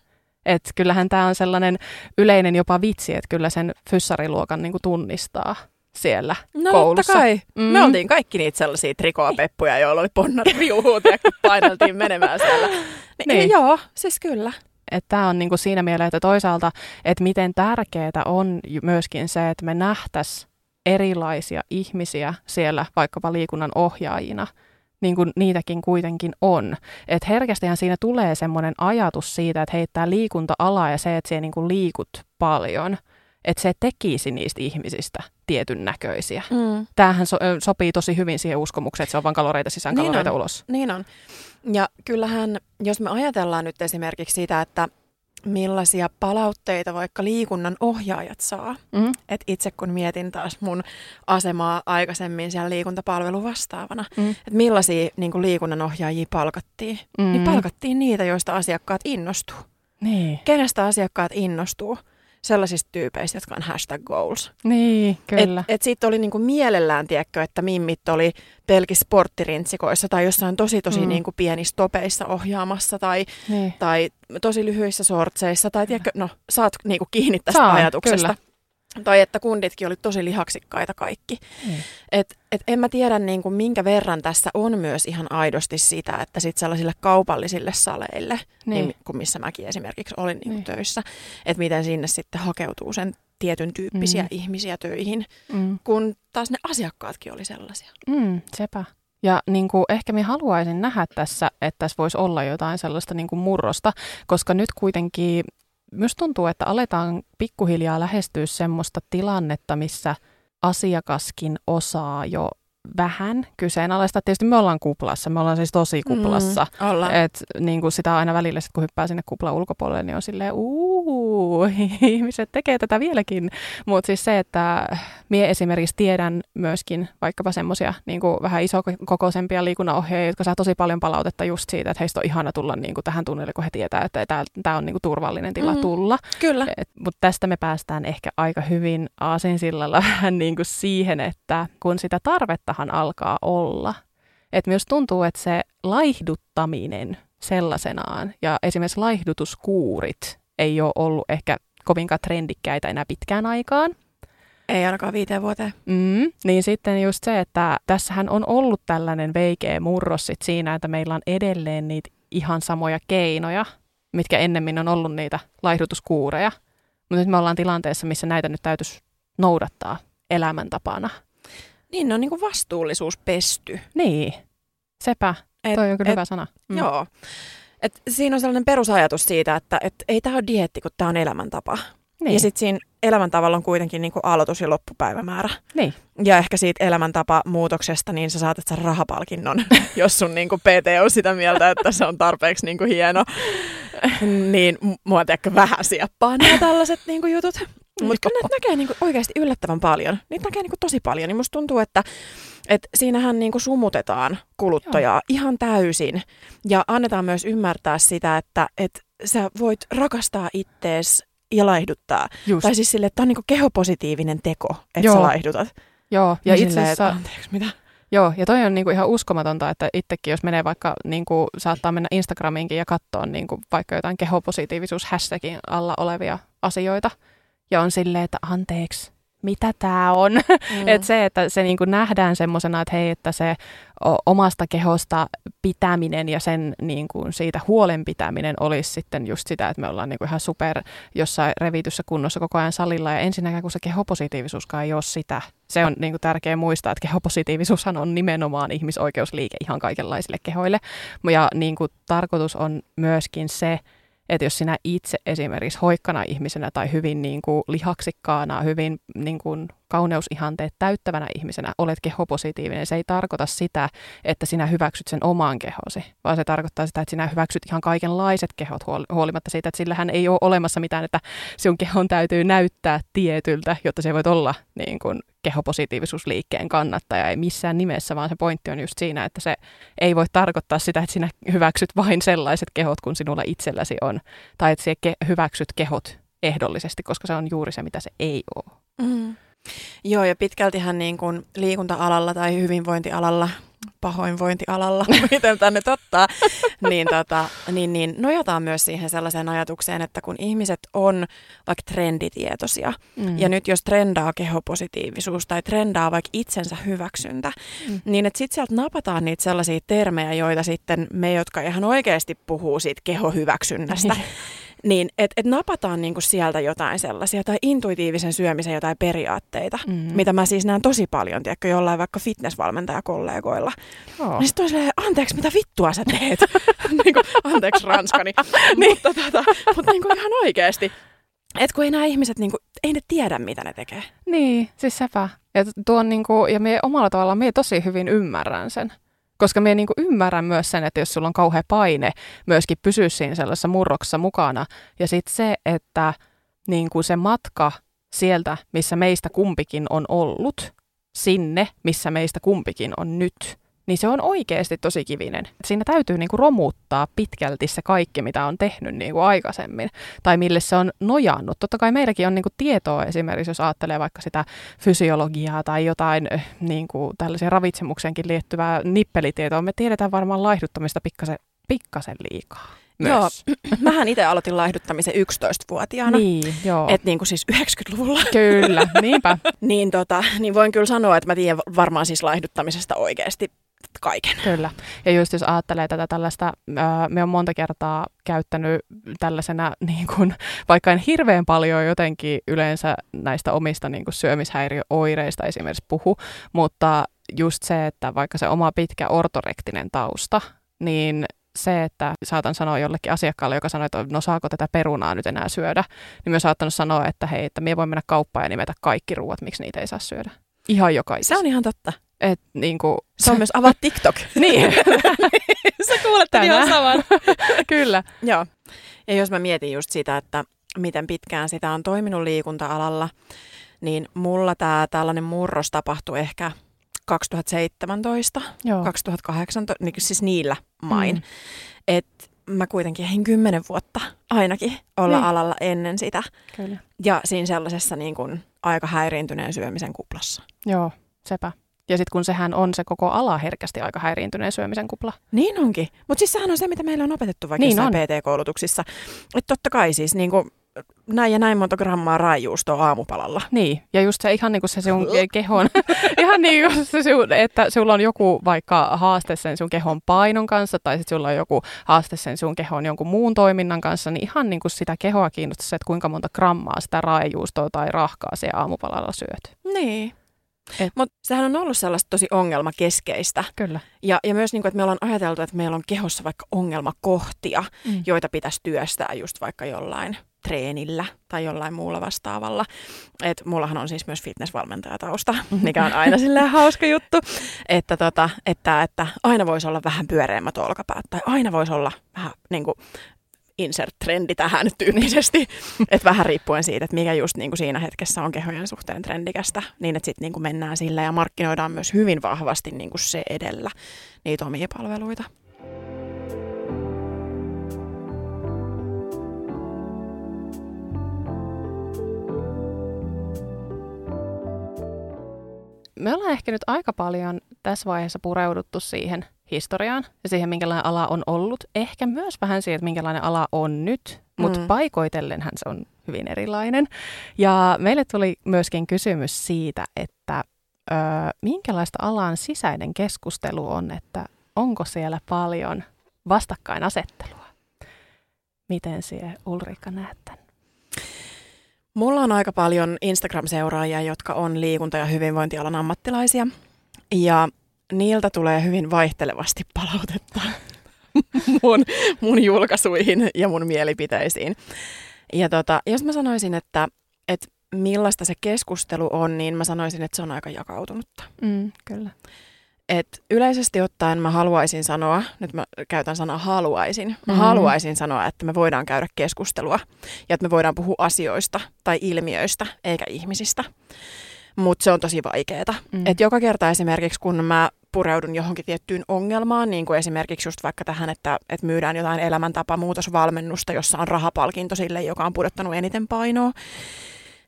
Et kyllähän tämä on sellainen yleinen jopa vitsi, että kyllä sen fyssariluokan niinku tunnistaa siellä no, koulussa. Kai. Mm. Me oltiin kaikki niitä sellaisia trikoapeppuja, joilla oli ponnat viuhuut ja paineltiin menemään siellä. Niin, niin. niin joo, siis kyllä. Tämä on niinku siinä mielessä, että toisaalta, että miten tärkeää on myöskin se, että me nähtäisiin erilaisia ihmisiä siellä vaikkapa liikunnan ohjaajina – niin kuin niitäkin kuitenkin on. Että herkästihän siinä tulee semmoinen ajatus siitä, että heittää liikunta-ala ja se, että niin kuin liikut paljon, että se tekisi niistä ihmisistä tietyn näköisiä. Mm. Tämähän so, sopii tosi hyvin siihen uskomukseen, että se on vain kaloreita sisään, niin kaloreita on. ulos. Niin on. Ja kyllähän, jos me ajatellaan nyt esimerkiksi sitä, että millaisia palautteita vaikka liikunnan ohjaajat saa. Mm. Et itse kun mietin taas mun asemaa aikaisemmin siellä liikuntapalvelu vastaavana, mm. että millaisia niin kuin liikunnan ohjaajia palkattiin, mm. niin palkattiin niitä, joista asiakkaat innostuu. Niin. Kenestä asiakkaat innostuu? Sellaisista tyypeistä, jotka on hashtag goals. Niin, kyllä. Et, et siitä oli niinku mielellään, tiedätkö, että mimmit oli pelkissä sporttirintsikoissa tai jossain tosi tosi mm. niinku pienissä topeissa ohjaamassa tai, niin. tai tosi lyhyissä sortseissa. Tai tiedätkö, no saat niinku kiinni tästä Saan, ajatuksesta. Kyllä. Tai että kunditkin oli tosi lihaksikkaita kaikki. Mm. Et, et en mä tiedä niin kuin minkä verran tässä on myös ihan aidosti sitä, että sit sellaisille kaupallisille saleille, niin. Niin, kun missä mäkin esimerkiksi olin niin niin. töissä, että miten sinne sitten hakeutuu sen tietyn tyyppisiä mm. ihmisiä töihin, mm. kun taas ne asiakkaatkin oli sellaisia. Mm, sepä. Ja niin kuin, ehkä minä haluaisin nähdä tässä, että tässä voisi olla jotain sellaista niin kuin murrosta, koska nyt kuitenkin myös tuntuu, että aletaan pikkuhiljaa lähestyä semmoista tilannetta, missä asiakaskin osaa jo vähän kyseenalaista. Tietysti me ollaan kuplassa, me ollaan siis tosi kuplassa. Mm, ollaan. Et, niin kuin sitä aina välillä, sit kun hyppää sinne kuplan ulkopuolelle, niin on silleen, uuu, ihmiset tekee tätä vieläkin. Mutta siis se, että mie esimerkiksi tiedän myöskin vaikkapa semmoisia niin vähän isokokoisempia liikunnanohjaajia, jotka saa tosi paljon palautetta just siitä, että heistä on ihana tulla niin kuin tähän tunnille, kun he tietää, että tämä on niin kuin turvallinen tila mm, tulla. Kyllä. Mutta tästä me päästään ehkä aika hyvin aasinsillalla vähän niin kuin siihen, että kun sitä tarvettahan alkaa olla, että myös tuntuu, että se laihduttaminen sellaisenaan ja esimerkiksi laihdutuskuurit ei ole ollut ehkä kovinkaan trendikkäitä enää pitkään aikaan. Ei ainakaan viiteen vuoteen. Mm, niin sitten just se, että tässähän on ollut tällainen veikeä murros sit siinä, että meillä on edelleen niitä ihan samoja keinoja, mitkä ennemmin on ollut niitä laihdutuskuureja. Mutta nyt me ollaan tilanteessa, missä näitä nyt täytyisi noudattaa elämäntapana. Niin, ne on niinku vastuullisuus pesty. Niin, sepä. Et, Toi on kyllä et, hyvä sana. Mm. Joo. Et siinä on sellainen perusajatus siitä, että et ei tämä ole dietti, kun tämä on elämäntapa. Niin. Ja sitten siinä elämäntavalla on kuitenkin niin kuin aloitus- ja loppupäivämäärä. Niin. Ja ehkä siitä elämäntapamuutoksesta niin sä saatat sen rahapalkinnon, jos sun niin kuin PT on sitä mieltä, että se on tarpeeksi niin kuin hieno. niin mua ehkä vähän sieppaa nämä tällaiset niin kuin jutut. Mutta kyllä näitä näkee niin kuin oikeasti yllättävän paljon. Niitä näkee niin kuin tosi paljon. Niin musta tuntuu, että, että siinähän niin kuin sumutetaan kuluttajaa Joo. ihan täysin. Ja annetaan myös ymmärtää sitä, että, että sä voit rakastaa ittees ja laihduttaa. Just. Tai siis sille, että on niin kehopositiivinen teko, että Joo. sä laihdutat. Joo, ja itse asiassa... Anteeksi, mitä? Joo, ja toi on niinku ihan uskomatonta, että itsekin jos menee vaikka, niinku, saattaa mennä Instagramiinkin ja katsoa niinku, vaikka jotain kehopositiivisuus hashtagin alla olevia asioita, ja on silleen, että anteeksi, mitä tämä on. Mm. että se, että se niin kuin nähdään semmoisena, että hei, että se omasta kehosta pitäminen ja sen niin kuin siitä huolen pitäminen olisi sitten just sitä, että me ollaan niin kuin ihan super jossain revityssä kunnossa koko ajan salilla. Ja ensinnäkään, kun se kehopositiivisuuskaan ei ole sitä. Se on niin kuin tärkeää muistaa, että kehopositiivisuushan on nimenomaan ihmisoikeusliike ihan kaikenlaisille kehoille. Ja niin kuin tarkoitus on myöskin se, että jos sinä itse esimerkiksi hoikkana ihmisenä tai hyvin niin kuin lihaksikkaana, hyvin niin kuin kauneusihanteet täyttävänä ihmisenä olet kehopositiivinen, se ei tarkoita sitä, että sinä hyväksyt sen oman kehosi, vaan se tarkoittaa sitä, että sinä hyväksyt ihan kaikenlaiset kehot huolimatta siitä, että sillähän ei ole olemassa mitään, että sinun kehon täytyy näyttää tietyltä, jotta se voit olla niin kuin kehopositiivisuusliikkeen kannattaja, ei missään nimessä, vaan se pointti on just siinä, että se ei voi tarkoittaa sitä, että sinä hyväksyt vain sellaiset kehot, kun sinulla itselläsi on, tai että sinä hyväksyt kehot ehdollisesti, koska se on juuri se, mitä se ei ole. Mm. Joo, ja pitkältihän niin kuin liikunta-alalla tai hyvinvointialalla, pahoinvointialalla, miten tänne ottaa, niin, tota, niin, niin nojataan myös siihen sellaiseen ajatukseen, että kun ihmiset on vaikka trenditietoisia, mm. ja nyt jos trendaa kehopositiivisuus tai trendaa vaikka itsensä hyväksyntä, mm. niin että sitten sieltä napataan niitä sellaisia termejä, joita sitten me, jotka ihan oikeasti puhuu siitä kehohyväksynnästä, Niin, että et napataan niinku sieltä jotain sellaisia tai intuitiivisen syömisen jotain periaatteita, mm-hmm. mitä mä siis näen tosi paljon, tiedätkö, jollain vaikka fitnessvalmentajakollegoilla. Oh. Niin sitten on silleen, anteeksi, mitä vittua sä teet? niinku, anteeksi ranskani. niin. Mutta, tota, mutta niinku ihan oikeasti. Et kun ei nämä ihmiset, niinku, ei ne tiedä, mitä ne tekee. Niin, siis sepä. Ja, tuon, niinku, ja me omalla tavallaan me tosi hyvin ymmärrän sen. Koska me niinku ymmärrän myös sen, että jos sulla on kauhea paine myöskin pysyä siinä sellaisessa murroksessa mukana. Ja sitten se, että niinku se matka sieltä, missä meistä kumpikin on ollut, sinne, missä meistä kumpikin on nyt – niin se on oikeasti tosi kivinen. Siinä täytyy niinku romuttaa pitkälti se kaikki, mitä on tehnyt niinku aikaisemmin, tai mille se on nojannut. Totta kai meilläkin on niinku tietoa esimerkiksi, jos ajattelee vaikka sitä fysiologiaa tai jotain eh, niinku, tällaisia ravitsemuksenkin liittyvää nippelitietoa. Me tiedetään varmaan laihduttamista pikkasen, pikkasen liikaa. myös. Joo, mähän itse aloitin laihduttamisen 11-vuotiaana. Niin, joo. Et niin kuin siis 90-luvulla. Kyllä, niinpä. niin, tota, niin voin kyllä sanoa, että mä tiedän varmaan siis laihduttamisesta oikeasti kaiken. Kyllä. Ja just jos ajattelee tätä tällaista, ää, me on monta kertaa käyttänyt tällaisena, niin kuin, vaikka en hirveän paljon jotenkin yleensä näistä omista niin kuin syömishäiriöoireista esimerkiksi puhu, mutta just se, että vaikka se oma pitkä ortorektinen tausta, niin se, että saatan sanoa jollekin asiakkaalle, joka sanoo, että no saako tätä perunaa nyt enää syödä, niin myös saattanut sanoa, että hei, että minä voin mennä kauppaan ja nimetä kaikki ruuat, miksi niitä ei saa syödä. Ihan jokaisessa. Se on ihan totta. Et, niin kuin, se on myös avaa TikTok. niin. Sä kuulet ihan saman. Kyllä. Joo. Ja jos mä mietin just sitä, että miten pitkään sitä on toiminut liikunta-alalla, niin mulla tämä tällainen murros tapahtui ehkä 2017, Joo. 2018, niin siis niillä main. Mm. Että mä kuitenkin ehdin kymmenen vuotta ainakin olla niin. alalla ennen sitä. Kyllä. Ja siinä sellaisessa niin kuin aika häiriintyneen syömisen kuplassa. Joo, sepä. Ja sitten kun sehän on se koko ala herkästi aika häiriintyneen syömisen kupla. Niin onkin. Mutta siis sehän on se, mitä meillä on opetettu vaikka niin PT-koulutuksissa. Että totta kai siis niin kuin näin ja näin monta grammaa raijuustoa aamupalalla. Niin, ja just se ihan niin kuin se sun kehon, ihan niin kuin se, että sulla on joku vaikka haaste sen sun kehon painon kanssa, tai sitten sulla on joku haaste sen sun kehon jonkun muun toiminnan kanssa, niin ihan niin kuin sitä kehoa kiinnostaa se, että kuinka monta grammaa sitä raijuustoa tai rahkaa siellä aamupalalla syöt. Niin. Mutta sehän on ollut sellaista tosi ongelmakeskeistä. Kyllä. Ja, ja myös, niin kuin, että me ollaan ajateltu, että meillä on kehossa vaikka ongelmakohtia, mm. joita pitäisi työstää just vaikka jollain treenillä tai jollain muulla vastaavalla. Et mullahan on siis myös fitnessvalmentajatausta, mikä on aina silleen hauska juttu, että, tota, että, että aina voisi olla vähän pyöreämmät olkapäät tai aina voisi olla vähän niin kuin, insert-trendi tähän tyyppisesti. että vähän riippuen siitä, että mikä just niin kuin siinä hetkessä on kehojen suhteen trendikästä, niin että sitten niin kuin mennään sillä ja markkinoidaan myös hyvin vahvasti niin kuin se edellä niitä omia palveluita. Me ollaan ehkä nyt aika paljon tässä vaiheessa pureuduttu siihen historiaan ja siihen, minkälainen ala on ollut. Ehkä myös vähän siihen, että minkälainen ala on nyt, mutta mm. paikoitellenhän se on hyvin erilainen. Ja meille tuli myöskin kysymys siitä, että ö, minkälaista alan sisäinen keskustelu on, että onko siellä paljon vastakkainasettelua. Miten siellä Ulrika näet tämän? Mulla on aika paljon Instagram-seuraajia, jotka on liikunta- ja hyvinvointialan ammattilaisia. Ja niiltä tulee hyvin vaihtelevasti palautetta mun, mun julkaisuihin ja mun mielipiteisiin. Ja tota, jos mä sanoisin, että, että millaista se keskustelu on, niin mä sanoisin, että se on aika jakautunutta. Mm, kyllä. Et yleisesti ottaen mä haluaisin sanoa, nyt mä käytän sanaa haluaisin, mä mm-hmm. haluaisin sanoa, että me voidaan käydä keskustelua ja että me voidaan puhua asioista tai ilmiöistä eikä ihmisistä. Mutta se on tosi vaikeaa. Mm. Et joka kerta esimerkiksi kun mä pureudun johonkin tiettyyn ongelmaan, niin kuin esimerkiksi just vaikka tähän, että, että myydään jotain elämäntapamuutosvalmennusta, jossa on rahapalkinto sille, joka on pudottanut eniten painoa,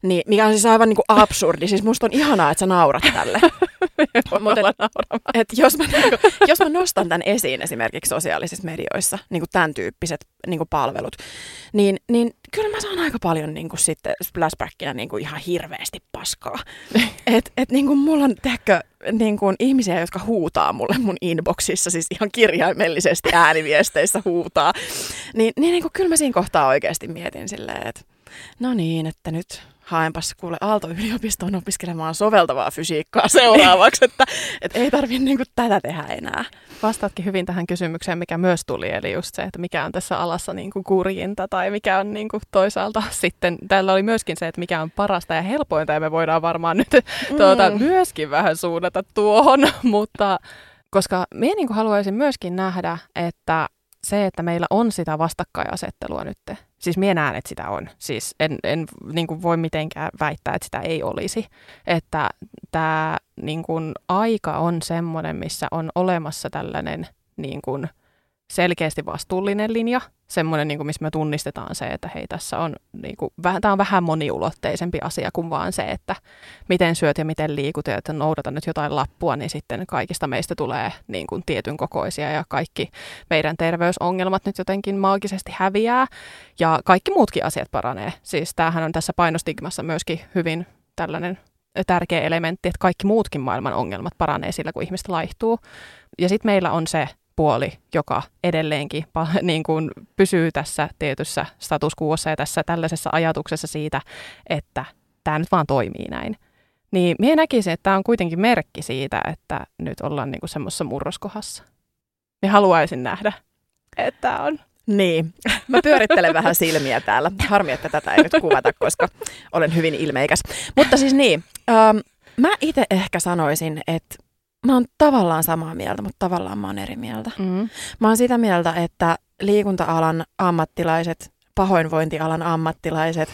niin, mikä on siis aivan niin kuin absurdi. Siis musta on ihanaa, että sä naurat tälle. Mutta et, et jos, mä, niin kuin, jos mä nostan tämän esiin esimerkiksi sosiaalisissa medioissa, niin kuin tämän tyyppiset niin kuin palvelut, niin, niin kyllä mä saan aika paljon niin kuin sitten splashbackinä niin kuin ihan hirveästi paskaa. Et, et niin kuin mulla on, tehkö, niin kuin ihmisiä, jotka huutaa mulle mun inboxissa, siis ihan kirjaimellisesti ääniviesteissä huutaa. Niin, niin, niin kuin kyllä mä siinä kohtaa oikeasti mietin silleen, että no niin, että nyt haenpas kuule Aalto-yliopistoon opiskelemaan soveltavaa fysiikkaa seuraavaksi, että, että ei tarvitse niin tätä tehdä enää. Vastaatkin hyvin tähän kysymykseen, mikä myös tuli, eli just se, että mikä on tässä alassa niin kuin kurjinta tai mikä on niin kuin toisaalta sitten, täällä oli myöskin se, että mikä on parasta ja helpointa ja me voidaan varmaan nyt mm. tuota, myöskin vähän suunnata tuohon, mutta koska minä niin haluaisin myöskin nähdä, että se, että meillä on sitä vastakkainasettelua nyt, siis minä näen, että sitä on. Siis en, en niin kuin voi mitenkään väittää, että sitä ei olisi. Että tämä niin kuin, aika on semmoinen, missä on olemassa tällainen niin kuin, selkeästi vastuullinen linja, semmoinen, niin kuin, missä me tunnistetaan se, että hei, tässä on, niin kuin, vähän, tämä on vähän moniulotteisempi asia kuin vaan se, että miten syöt ja miten liikut ja että noudata nyt jotain lappua, niin sitten kaikista meistä tulee niin kuin, tietyn kokoisia ja kaikki meidän terveysongelmat nyt jotenkin maagisesti häviää ja kaikki muutkin asiat paranee. Siis tämähän on tässä painostigmassa myöskin hyvin tällainen tärkeä elementti, että kaikki muutkin maailman ongelmat paranee sillä, kun ihmistä laihtuu. Ja sitten meillä on se puoli, joka edelleenkin niin kuin pysyy tässä tietyssä statuskuossa ja tässä tällaisessa ajatuksessa siitä, että tämä nyt vaan toimii näin. Niin minä näkisin, että tämä on kuitenkin merkki siitä, että nyt ollaan niin semmoisessa murroskohassa. Minä haluaisin nähdä, että on. Niin, mä pyörittelen vähän silmiä täällä. Harmi, että tätä ei nyt kuvata, koska olen hyvin ilmeikäs. Mutta siis niin, ähm, mä itse ehkä sanoisin, että mä oon tavallaan samaa mieltä, mutta tavallaan mä oon eri mieltä. Mm. Mä oon sitä mieltä, että liikunta-alan ammattilaiset, pahoinvointialan ammattilaiset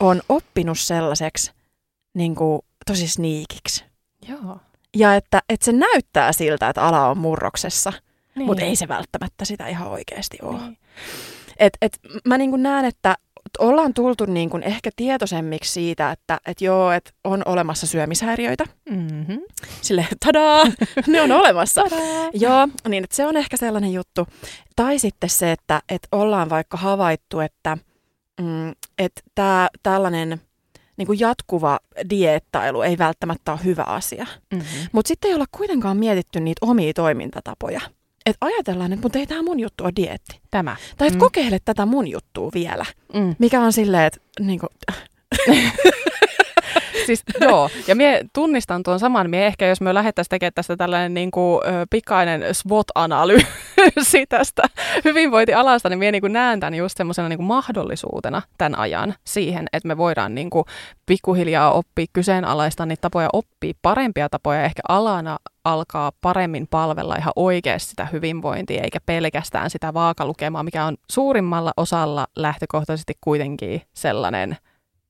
on oppinut sellaiseksi niin kuin, tosi sniikiksi. Joo. Ja että, että se näyttää siltä, että ala on murroksessa, niin. mutta ei se välttämättä sitä ihan oikeasti ole. Niin. Et, et, mä niin näen, että ollaan tultu niin kuin ehkä tietoisemmiksi siitä, että et joo, että on olemassa syömishäiriöitä. Mm-hmm. Sille, tadaa, ne on olemassa. joo, niin se on ehkä sellainen juttu. Tai sitten se, että et ollaan vaikka havaittu, että mm, et tää, tällainen niin kuin jatkuva dieettailu ei välttämättä ole hyvä asia. Mm-hmm. Mutta sitten ei olla kuitenkaan mietitty niitä omia toimintatapoja että ajatellaan, että mutta ei tämä mun juttu ole dietti. Tämä. Tai että mm. kokeile tätä mun juttua vielä. Mm. Mikä on silleen, että niin kuin... siis joo, ja mie tunnistan tuon saman. Mie ehkä, jos me lähdettäisiin tekemään tästä tällainen niin kuin, pikainen SWOT-analyysi tästä hyvinvointialasta, niin mie niin näen tämän just semmoisena niin mahdollisuutena tämän ajan siihen, että me voidaan niin kuin, pikkuhiljaa oppia kyseenalaista niitä tapoja, oppia parempia tapoja, ehkä alana alkaa paremmin palvella ihan oikeasti sitä hyvinvointia, eikä pelkästään sitä vaakalukemaa, mikä on suurimmalla osalla lähtökohtaisesti kuitenkin sellainen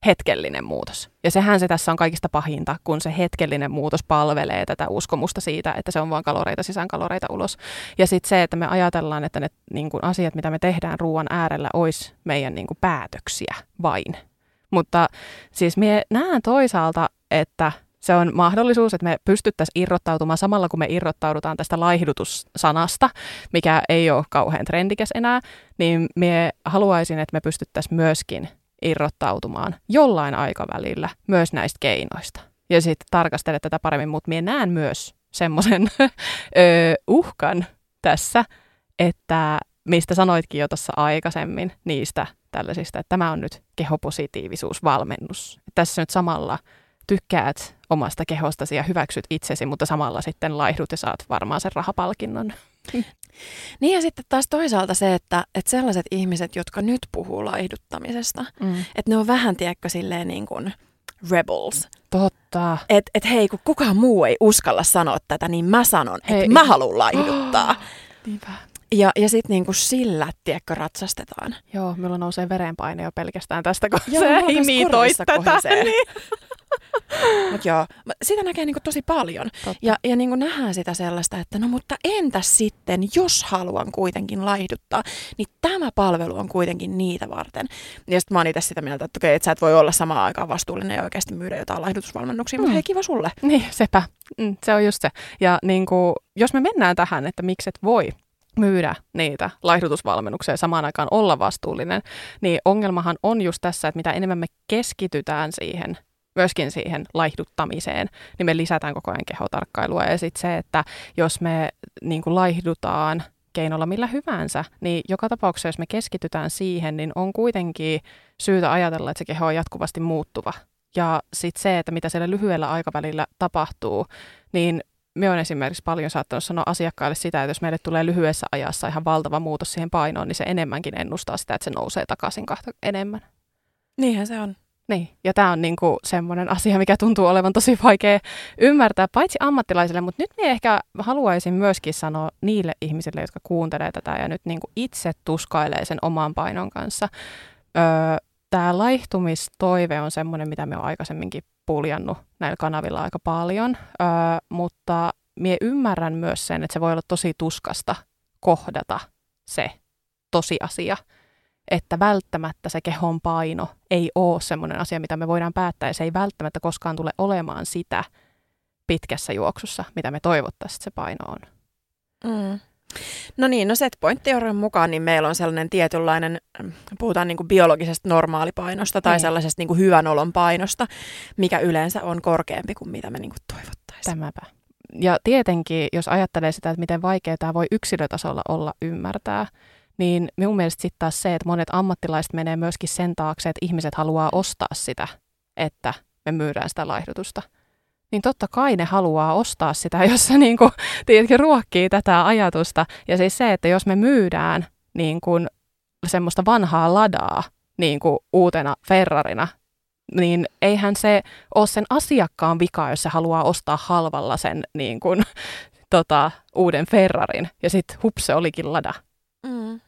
hetkellinen muutos. Ja sehän se tässä on kaikista pahinta, kun se hetkellinen muutos palvelee tätä uskomusta siitä, että se on vain kaloreita sisään, kaloreita ulos. Ja sitten se, että me ajatellaan, että ne niin kuin asiat, mitä me tehdään ruoan äärellä, olisi meidän niin kuin päätöksiä vain. Mutta siis minä näen toisaalta, että se on mahdollisuus, että me pystyttäisiin irrottautumaan samalla, kun me irrottaudutaan tästä laihdutussanasta, mikä ei ole kauhean trendikäs enää, niin me haluaisin, että me pystyttäisiin myöskin irrottautumaan jollain aikavälillä myös näistä keinoista. Ja sitten tarkastele tätä paremmin, mutta minä näen myös semmoisen uhkan tässä, että mistä sanoitkin jo tuossa aikaisemmin niistä tällaisista, että tämä on nyt kehopositiivisuusvalmennus. Tässä nyt samalla tykkäät omasta kehostasi ja hyväksyt itsesi, mutta samalla sitten laihdut ja saat varmaan sen rahapalkinnon. Niin ja sitten taas toisaalta se, että, että sellaiset ihmiset, jotka nyt puhuu laihduttamisesta, mm. että ne on vähän, tiedätkö, silleen niin kuin rebels. Totta. Että et hei, kun kukaan muu ei uskalla sanoa tätä, niin mä sanon, että mä haluan laihduttaa. Oh, niinpä. Ja, ja sitten niinku sillä, tiedätkö, ratsastetaan. Joo, minulla nousee verenpaine jo pelkästään tästä, kun Joo, sä imitoit tätä. Niin. Mutta joo, sitä näkee niinku tosi paljon. Totta. Ja, ja niinku nähdään sitä sellaista, että no mutta entäs sitten, jos haluan kuitenkin laihduttaa, niin tämä palvelu on kuitenkin niitä varten. Ja sitten mä oon itse sitä mieltä, että okei, että sä et voi olla samaan aikaan vastuullinen ja oikeasti myydä jotain laihdutusvalmennuksia, mm. mutta hei, kiva sulle. Niin, sepä. Mm, se on just se. Ja niinku, jos me mennään tähän, että mikset voi myydä niitä laihdutusvalmennuksia ja samaan aikaan olla vastuullinen, niin ongelmahan on just tässä, että mitä enemmän me keskitytään siihen myöskin siihen laihduttamiseen, niin me lisätään koko ajan kehotarkkailua. Ja sitten se, että jos me niin kuin laihdutaan keinolla millä hyvänsä, niin joka tapauksessa, jos me keskitytään siihen, niin on kuitenkin syytä ajatella, että se keho on jatkuvasti muuttuva. Ja sitten se, että mitä siellä lyhyellä aikavälillä tapahtuu, niin me on esimerkiksi paljon saattanut sanoa asiakkaille sitä, että jos meille tulee lyhyessä ajassa ihan valtava muutos siihen painoon, niin se enemmänkin ennustaa sitä, että se nousee takaisin kahta enemmän. Niinhän se on. Niin, ja tämä on niinku semmoinen asia, mikä tuntuu olevan tosi vaikea ymmärtää, paitsi ammattilaisille, mutta nyt minä ehkä haluaisin myöskin sanoa niille ihmisille, jotka kuuntelee tätä ja nyt niinku itse tuskailee sen oman painon kanssa. Öö, tämä laihtumistoive on semmoinen, mitä me on aikaisemminkin puljannut näillä kanavilla aika paljon, öö, mutta minä ymmärrän myös sen, että se voi olla tosi tuskasta kohdata se tosiasia, että välttämättä se kehon paino ei ole semmoinen asia, mitä me voidaan päättää, ja se ei välttämättä koskaan tule olemaan sitä pitkässä juoksussa, mitä me toivottaisiin, että se paino on. Mm. No niin, no set pointteorian mukaan niin meillä on sellainen tietynlainen, mm, puhutaan niin kuin biologisesta normaalipainosta tai niin. sellaisesta niin kuin hyvän olon painosta, mikä yleensä on korkeampi kuin mitä me niin kuin toivottaisiin. Tämäpä. Ja tietenkin, jos ajattelee sitä, että miten vaikeaa tämä voi yksilötasolla olla ymmärtää, niin minun mielestä sitten taas se, että monet ammattilaiset menee myöskin sen taakse, että ihmiset haluaa ostaa sitä, että me myydään sitä laihdutusta niin totta kai ne haluaa ostaa sitä, jos se niin kuin, tiedätkö, ruokkii tätä ajatusta. Ja siis se, että jos me myydään niin kuin, semmoista vanhaa ladaa niin kuin uutena Ferrarina, niin eihän se ole sen asiakkaan vika, jos se haluaa ostaa halvalla sen niin kuin, tota, uuden Ferrarin. Ja sitten hups, se olikin lada. Mm.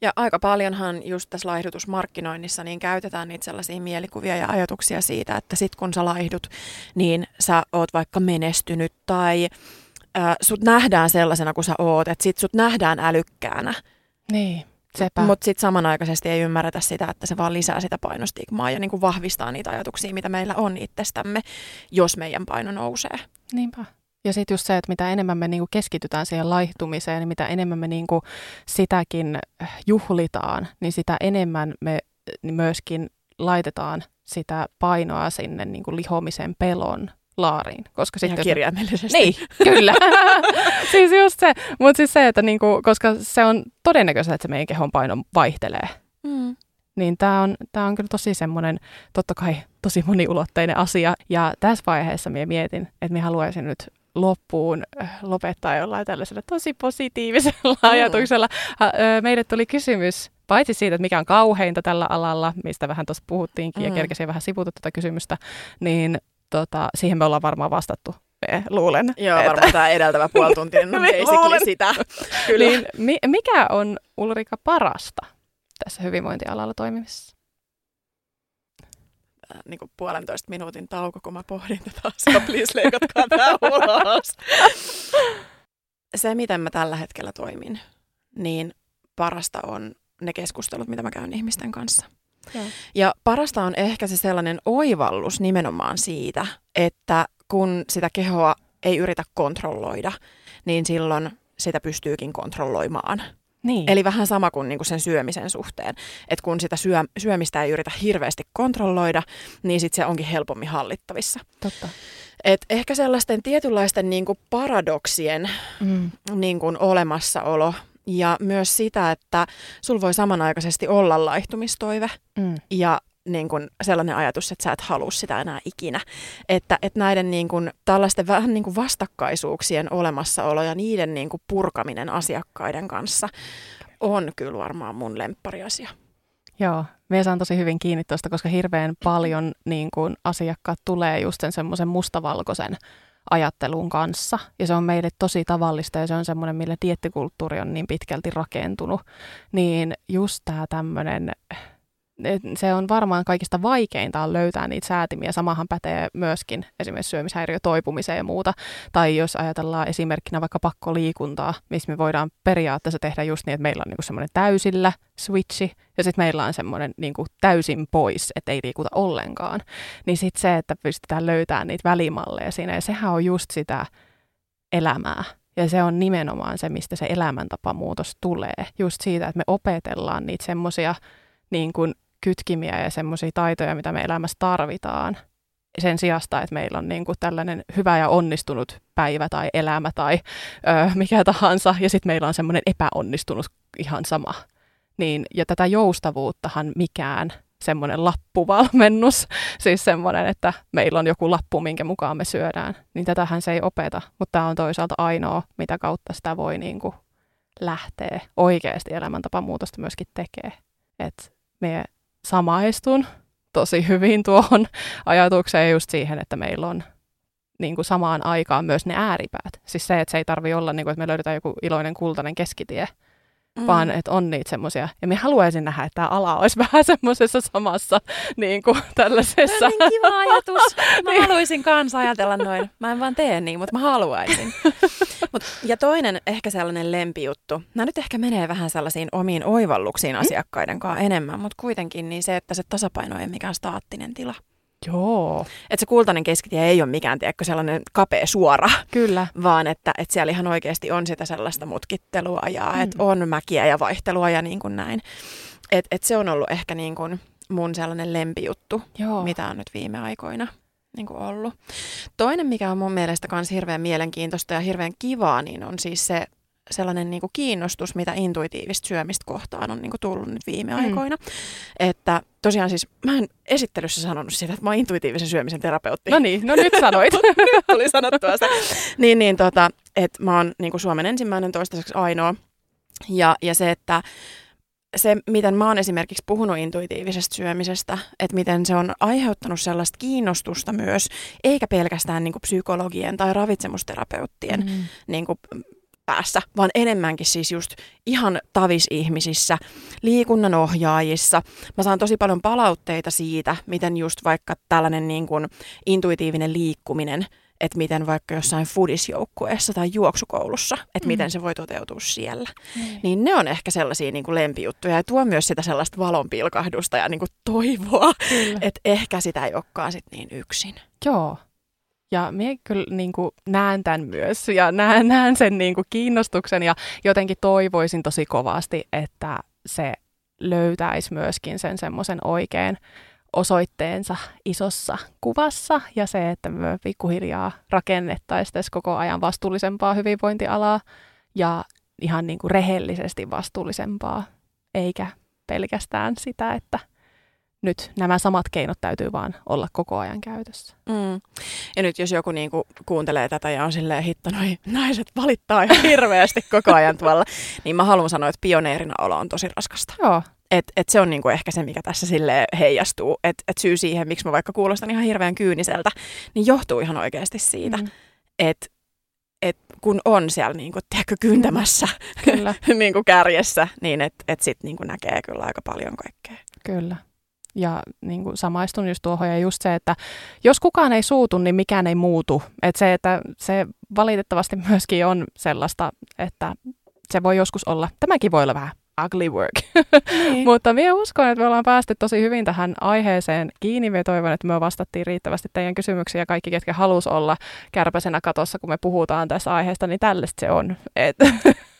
Ja aika paljonhan just tässä laihdutusmarkkinoinnissa niin käytetään niitä sellaisia mielikuvia ja ajatuksia siitä, että sit kun sä laihdut, niin sä oot vaikka menestynyt tai äh, sut nähdään sellaisena kuin sä oot, että sit sut nähdään älykkäänä. Niin. Mutta sitten samanaikaisesti ei ymmärretä sitä, että se vaan lisää sitä painostigmaa ja niinku vahvistaa niitä ajatuksia, mitä meillä on itsestämme, jos meidän paino nousee. Niinpä. Ja sitten just se, että mitä enemmän me niinku keskitytään siihen laihtumiseen, niin mitä enemmän me niinku sitäkin äh, juhlitaan, niin sitä enemmän me niin myöskin laitetaan sitä painoa sinne niinku lihomisen pelon laariin. Koska sitten Ihan kirjaimellisesti. Niin, kyllä. siis just se. Mutta siis se, että niinku, koska se on todennäköistä, että se meidän kehon paino vaihtelee. Mm. Niin tämä on, tää on kyllä tosi semmoinen, totta kai tosi moniulotteinen asia. Ja tässä vaiheessa minä mietin, että minä haluaisin nyt loppuun äh, lopettaa jollain tällaisella tosi positiivisella mm. ajatuksella. Meille tuli kysymys, paitsi siitä, että mikä on kauheinta tällä alalla, mistä vähän tuossa puhuttiinkin mm. ja kerkesin vähän sivuta tätä kysymystä, niin tota, siihen me ollaan varmaan vastattu luulen. Joo, että... varmaan tämä edeltävä puoli tuntia on basically sitä. Kyllä. Niin, mi- mikä on Ulrika parasta tässä hyvinvointialalla toimimisessa? Niin kuin puolentoista minuutin tauko, kun mä pohdin tätä asiaa. Please leikatkaa tämä ulos. Se, miten mä tällä hetkellä toimin, niin parasta on ne keskustelut, mitä mä käyn ihmisten kanssa. Ja. ja parasta on ehkä se sellainen oivallus nimenomaan siitä, että kun sitä kehoa ei yritä kontrolloida, niin silloin sitä pystyykin kontrolloimaan. Niin. Eli vähän sama kuin, niin kuin sen syömisen suhteen. Että kun sitä syö, syömistä ei yritä hirveästi kontrolloida, niin sitten se onkin helpommin hallittavissa. Totta. Et ehkä sellaisten tietynlaisten niin kuin paradoksien mm. niin kuin olemassaolo ja myös sitä, että sul voi samanaikaisesti olla laihtumistoive mm. ja niin kuin sellainen ajatus, että sä et halua sitä enää ikinä. Että, että näiden niin kuin, tällaisten vähän niin kuin vastakkaisuuksien olemassaolo ja niiden niin kuin purkaminen asiakkaiden kanssa on kyllä varmaan mun lemppariasia. Joo, me saan tosi hyvin kiinni tuosta, koska hirveän paljon niin kuin asiakkaat tulee just sen semmoisen mustavalkoisen ajattelun kanssa. Ja se on meille tosi tavallista ja se on semmoinen, millä diettikulttuuri on niin pitkälti rakentunut. Niin just tämä tämmöinen se on varmaan kaikista vaikeinta on löytää niitä säätimiä. Samahan pätee myöskin esimerkiksi syömishäiriötoipumiseen ja muuta. Tai jos ajatellaan esimerkkinä vaikka pakkoliikuntaa, missä me voidaan periaatteessa tehdä just niin, että meillä on niinku semmoinen täysillä switchi ja sitten meillä on semmoinen niinku täysin pois, että ei liikuta ollenkaan. Niin sitten se, että pystytään löytämään niitä välimalleja siinä ja sehän on just sitä elämää. Ja se on nimenomaan se, mistä se elämäntapamuutos tulee. Just siitä, että me opetellaan niitä semmoisia niin kuin kytkimiä ja semmoisia taitoja, mitä me elämässä tarvitaan. Sen sijasta, että meillä on niin kuin tällainen hyvä ja onnistunut päivä tai elämä tai ö, mikä tahansa, ja sitten meillä on semmoinen epäonnistunut ihan sama. Niin, ja tätä joustavuuttahan mikään semmoinen lappuvalmennus, siis semmoinen, että meillä on joku lappu, minkä mukaan me syödään, niin tätähän se ei opeta, mutta tämä on toisaalta ainoa, mitä kautta sitä voi niin kuin lähteä oikeasti elämäntapamuutosta myöskin tekee. Että me samaistun tosi hyvin tuohon ajatukseen just siihen, että meillä on niin kuin samaan aikaan myös ne ääripäät. Siis se, että se ei tarvi olla, niin kuin, että me löydetään joku iloinen kultainen keskitie, mm. vaan että on niitä semmoisia. Ja minä haluaisin nähdä, että tämä ala olisi vähän semmoisessa samassa niin kuin tällaisessa. Tämä on niin kiva ajatus. Mä niin. haluaisin kanssa ajatella noin. Mä en vaan tee niin, mutta mä haluaisin. Mut, ja toinen ehkä sellainen lempijuttu, nämä nyt ehkä menee vähän sellaisiin omiin oivalluksiin mm. asiakkaiden kanssa enemmän, mutta kuitenkin niin se, että se tasapaino ei mikään staattinen tila. Joo. Että se kultainen keskitie ei ole mikään, tiedätkö, sellainen kapea suora. Kyllä. Vaan että, että siellä ihan oikeasti on sitä sellaista mutkittelua ja mm. että on mäkiä ja vaihtelua ja niin kuin näin. Että et se on ollut ehkä niin kuin mun sellainen lempijuttu, Joo. mitä on nyt viime aikoina niin kuin ollut. Toinen, mikä on mun mielestä myös hirveän mielenkiintoista ja hirveän kivaa, niin on siis se sellainen niin kuin kiinnostus, mitä intuitiivista syömistä kohtaan on niin kuin tullut nyt viime mm. aikoina. Että tosiaan siis, mä en esittelyssä sanonut sitä, että mä oon intuitiivisen syömisen terapeutti. No niin, no nyt sanoit. nyt tuli sanottua se. niin, niin tota, että mä oon niin kuin Suomen ensimmäinen toistaiseksi ainoa. Ja, ja se, että se, miten mä oon esimerkiksi puhunut intuitiivisesta syömisestä, että miten se on aiheuttanut sellaista kiinnostusta myös, eikä pelkästään niin kuin psykologien tai ravitsemusterapeuttien mm. niin kuin päässä, vaan enemmänkin siis just ihan tavisihmisissä, liikunnan ohjaajissa. Mä saan tosi paljon palautteita siitä, miten just vaikka tällainen niin kuin intuitiivinen liikkuminen, että miten vaikka jossain fudisjoukkueessa tai juoksukoulussa, että mm. miten se voi toteutua siellä. Mm. Niin ne on ehkä sellaisia niin kuin lempijuttuja ja tuo myös sitä sellaista valonpilkahdusta ja niin kuin toivoa, että ehkä sitä ei olekaan sit niin yksin. Joo, ja minä kyllä niin kuin, näen tämän myös ja näen, näen sen niin kuin, kiinnostuksen ja jotenkin toivoisin tosi kovasti, että se löytäisi myöskin sen semmoisen oikein osoitteensa isossa kuvassa ja se, että me pikkuhiljaa rakennettaisiin koko ajan vastuullisempaa hyvinvointialaa ja ihan niin kuin rehellisesti vastuullisempaa, eikä pelkästään sitä, että nyt nämä samat keinot täytyy vaan olla koko ajan käytössä. Mm. Ja nyt jos joku niinku kuuntelee tätä ja on silleen, hitto, noi naiset valittaa ihan hirveästi koko ajan tuolla, niin mä haluan sanoa, että pioneerina olo on tosi raskasta. Joo. Et, et se on niinku ehkä se, mikä tässä sille heijastuu. Että et syy siihen, miksi mä vaikka kuulostan ihan hirveän kyyniseltä, niin johtuu ihan oikeasti siitä, mm. että et kun on siellä niinku, tiedätkö, kyntämässä kyllä. niinku kärjessä, niin että et sitten niinku näkee kyllä aika paljon kaikkea. Kyllä. Ja niin kuin samaistun just tuohon ja just se, että jos kukaan ei suutu, niin mikään ei muutu. Että se, että se valitettavasti myöskin on sellaista, että se voi joskus olla, tämäkin voi olla vähän ugly work. Niin. Mutta minä uskon, että me ollaan päästy tosi hyvin tähän aiheeseen kiinni. Me toivon, että me vastattiin riittävästi teidän kysymyksiä ja kaikki, ketkä halus olla kärpäsenä katossa, kun me puhutaan tästä aiheesta, niin tällaista se on. Et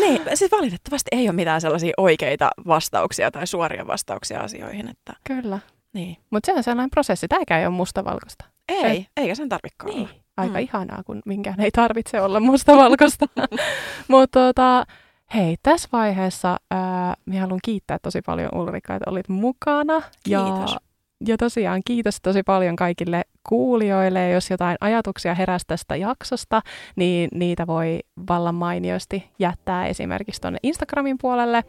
niin, siis valitettavasti ei ole mitään sellaisia oikeita vastauksia tai suoria vastauksia asioihin. Että... Kyllä. Niin. Mutta se on sellainen prosessi. Tämäkään ei ole mustavalkoista. Ei, Et... eikä sen tarvitse niin. olla. Aika mm. ihanaa, kun minkään ei tarvitse olla mustavalkoista. Mutta tota, hei, tässä vaiheessa ää, minä haluan kiittää tosi paljon Ulrika, että olit mukana. Kiitos. Ja ja tosiaan kiitos tosi paljon kaikille kuulijoille. Jos jotain ajatuksia heräsi tästä jaksosta, niin niitä voi vallan mainiosti jättää esimerkiksi tuonne Instagramin puolelle,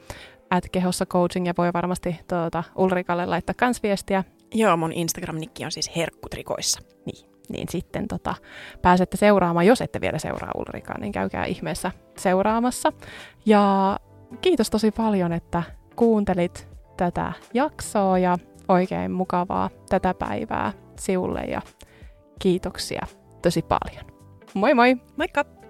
at kehossa coaching, ja voi varmasti tuota, Ulrikalle laittaa kans viestiä. Joo, mun Instagram-nikki on siis herkkutrikoissa. Niin, niin sitten tota, pääsette seuraamaan. Jos ette vielä seuraa Ulrikaa, niin käykää ihmeessä seuraamassa. Ja kiitos tosi paljon, että kuuntelit tätä jaksoa ja oikein mukavaa tätä päivää siulle ja kiitoksia tosi paljon. Moi moi! Moikka!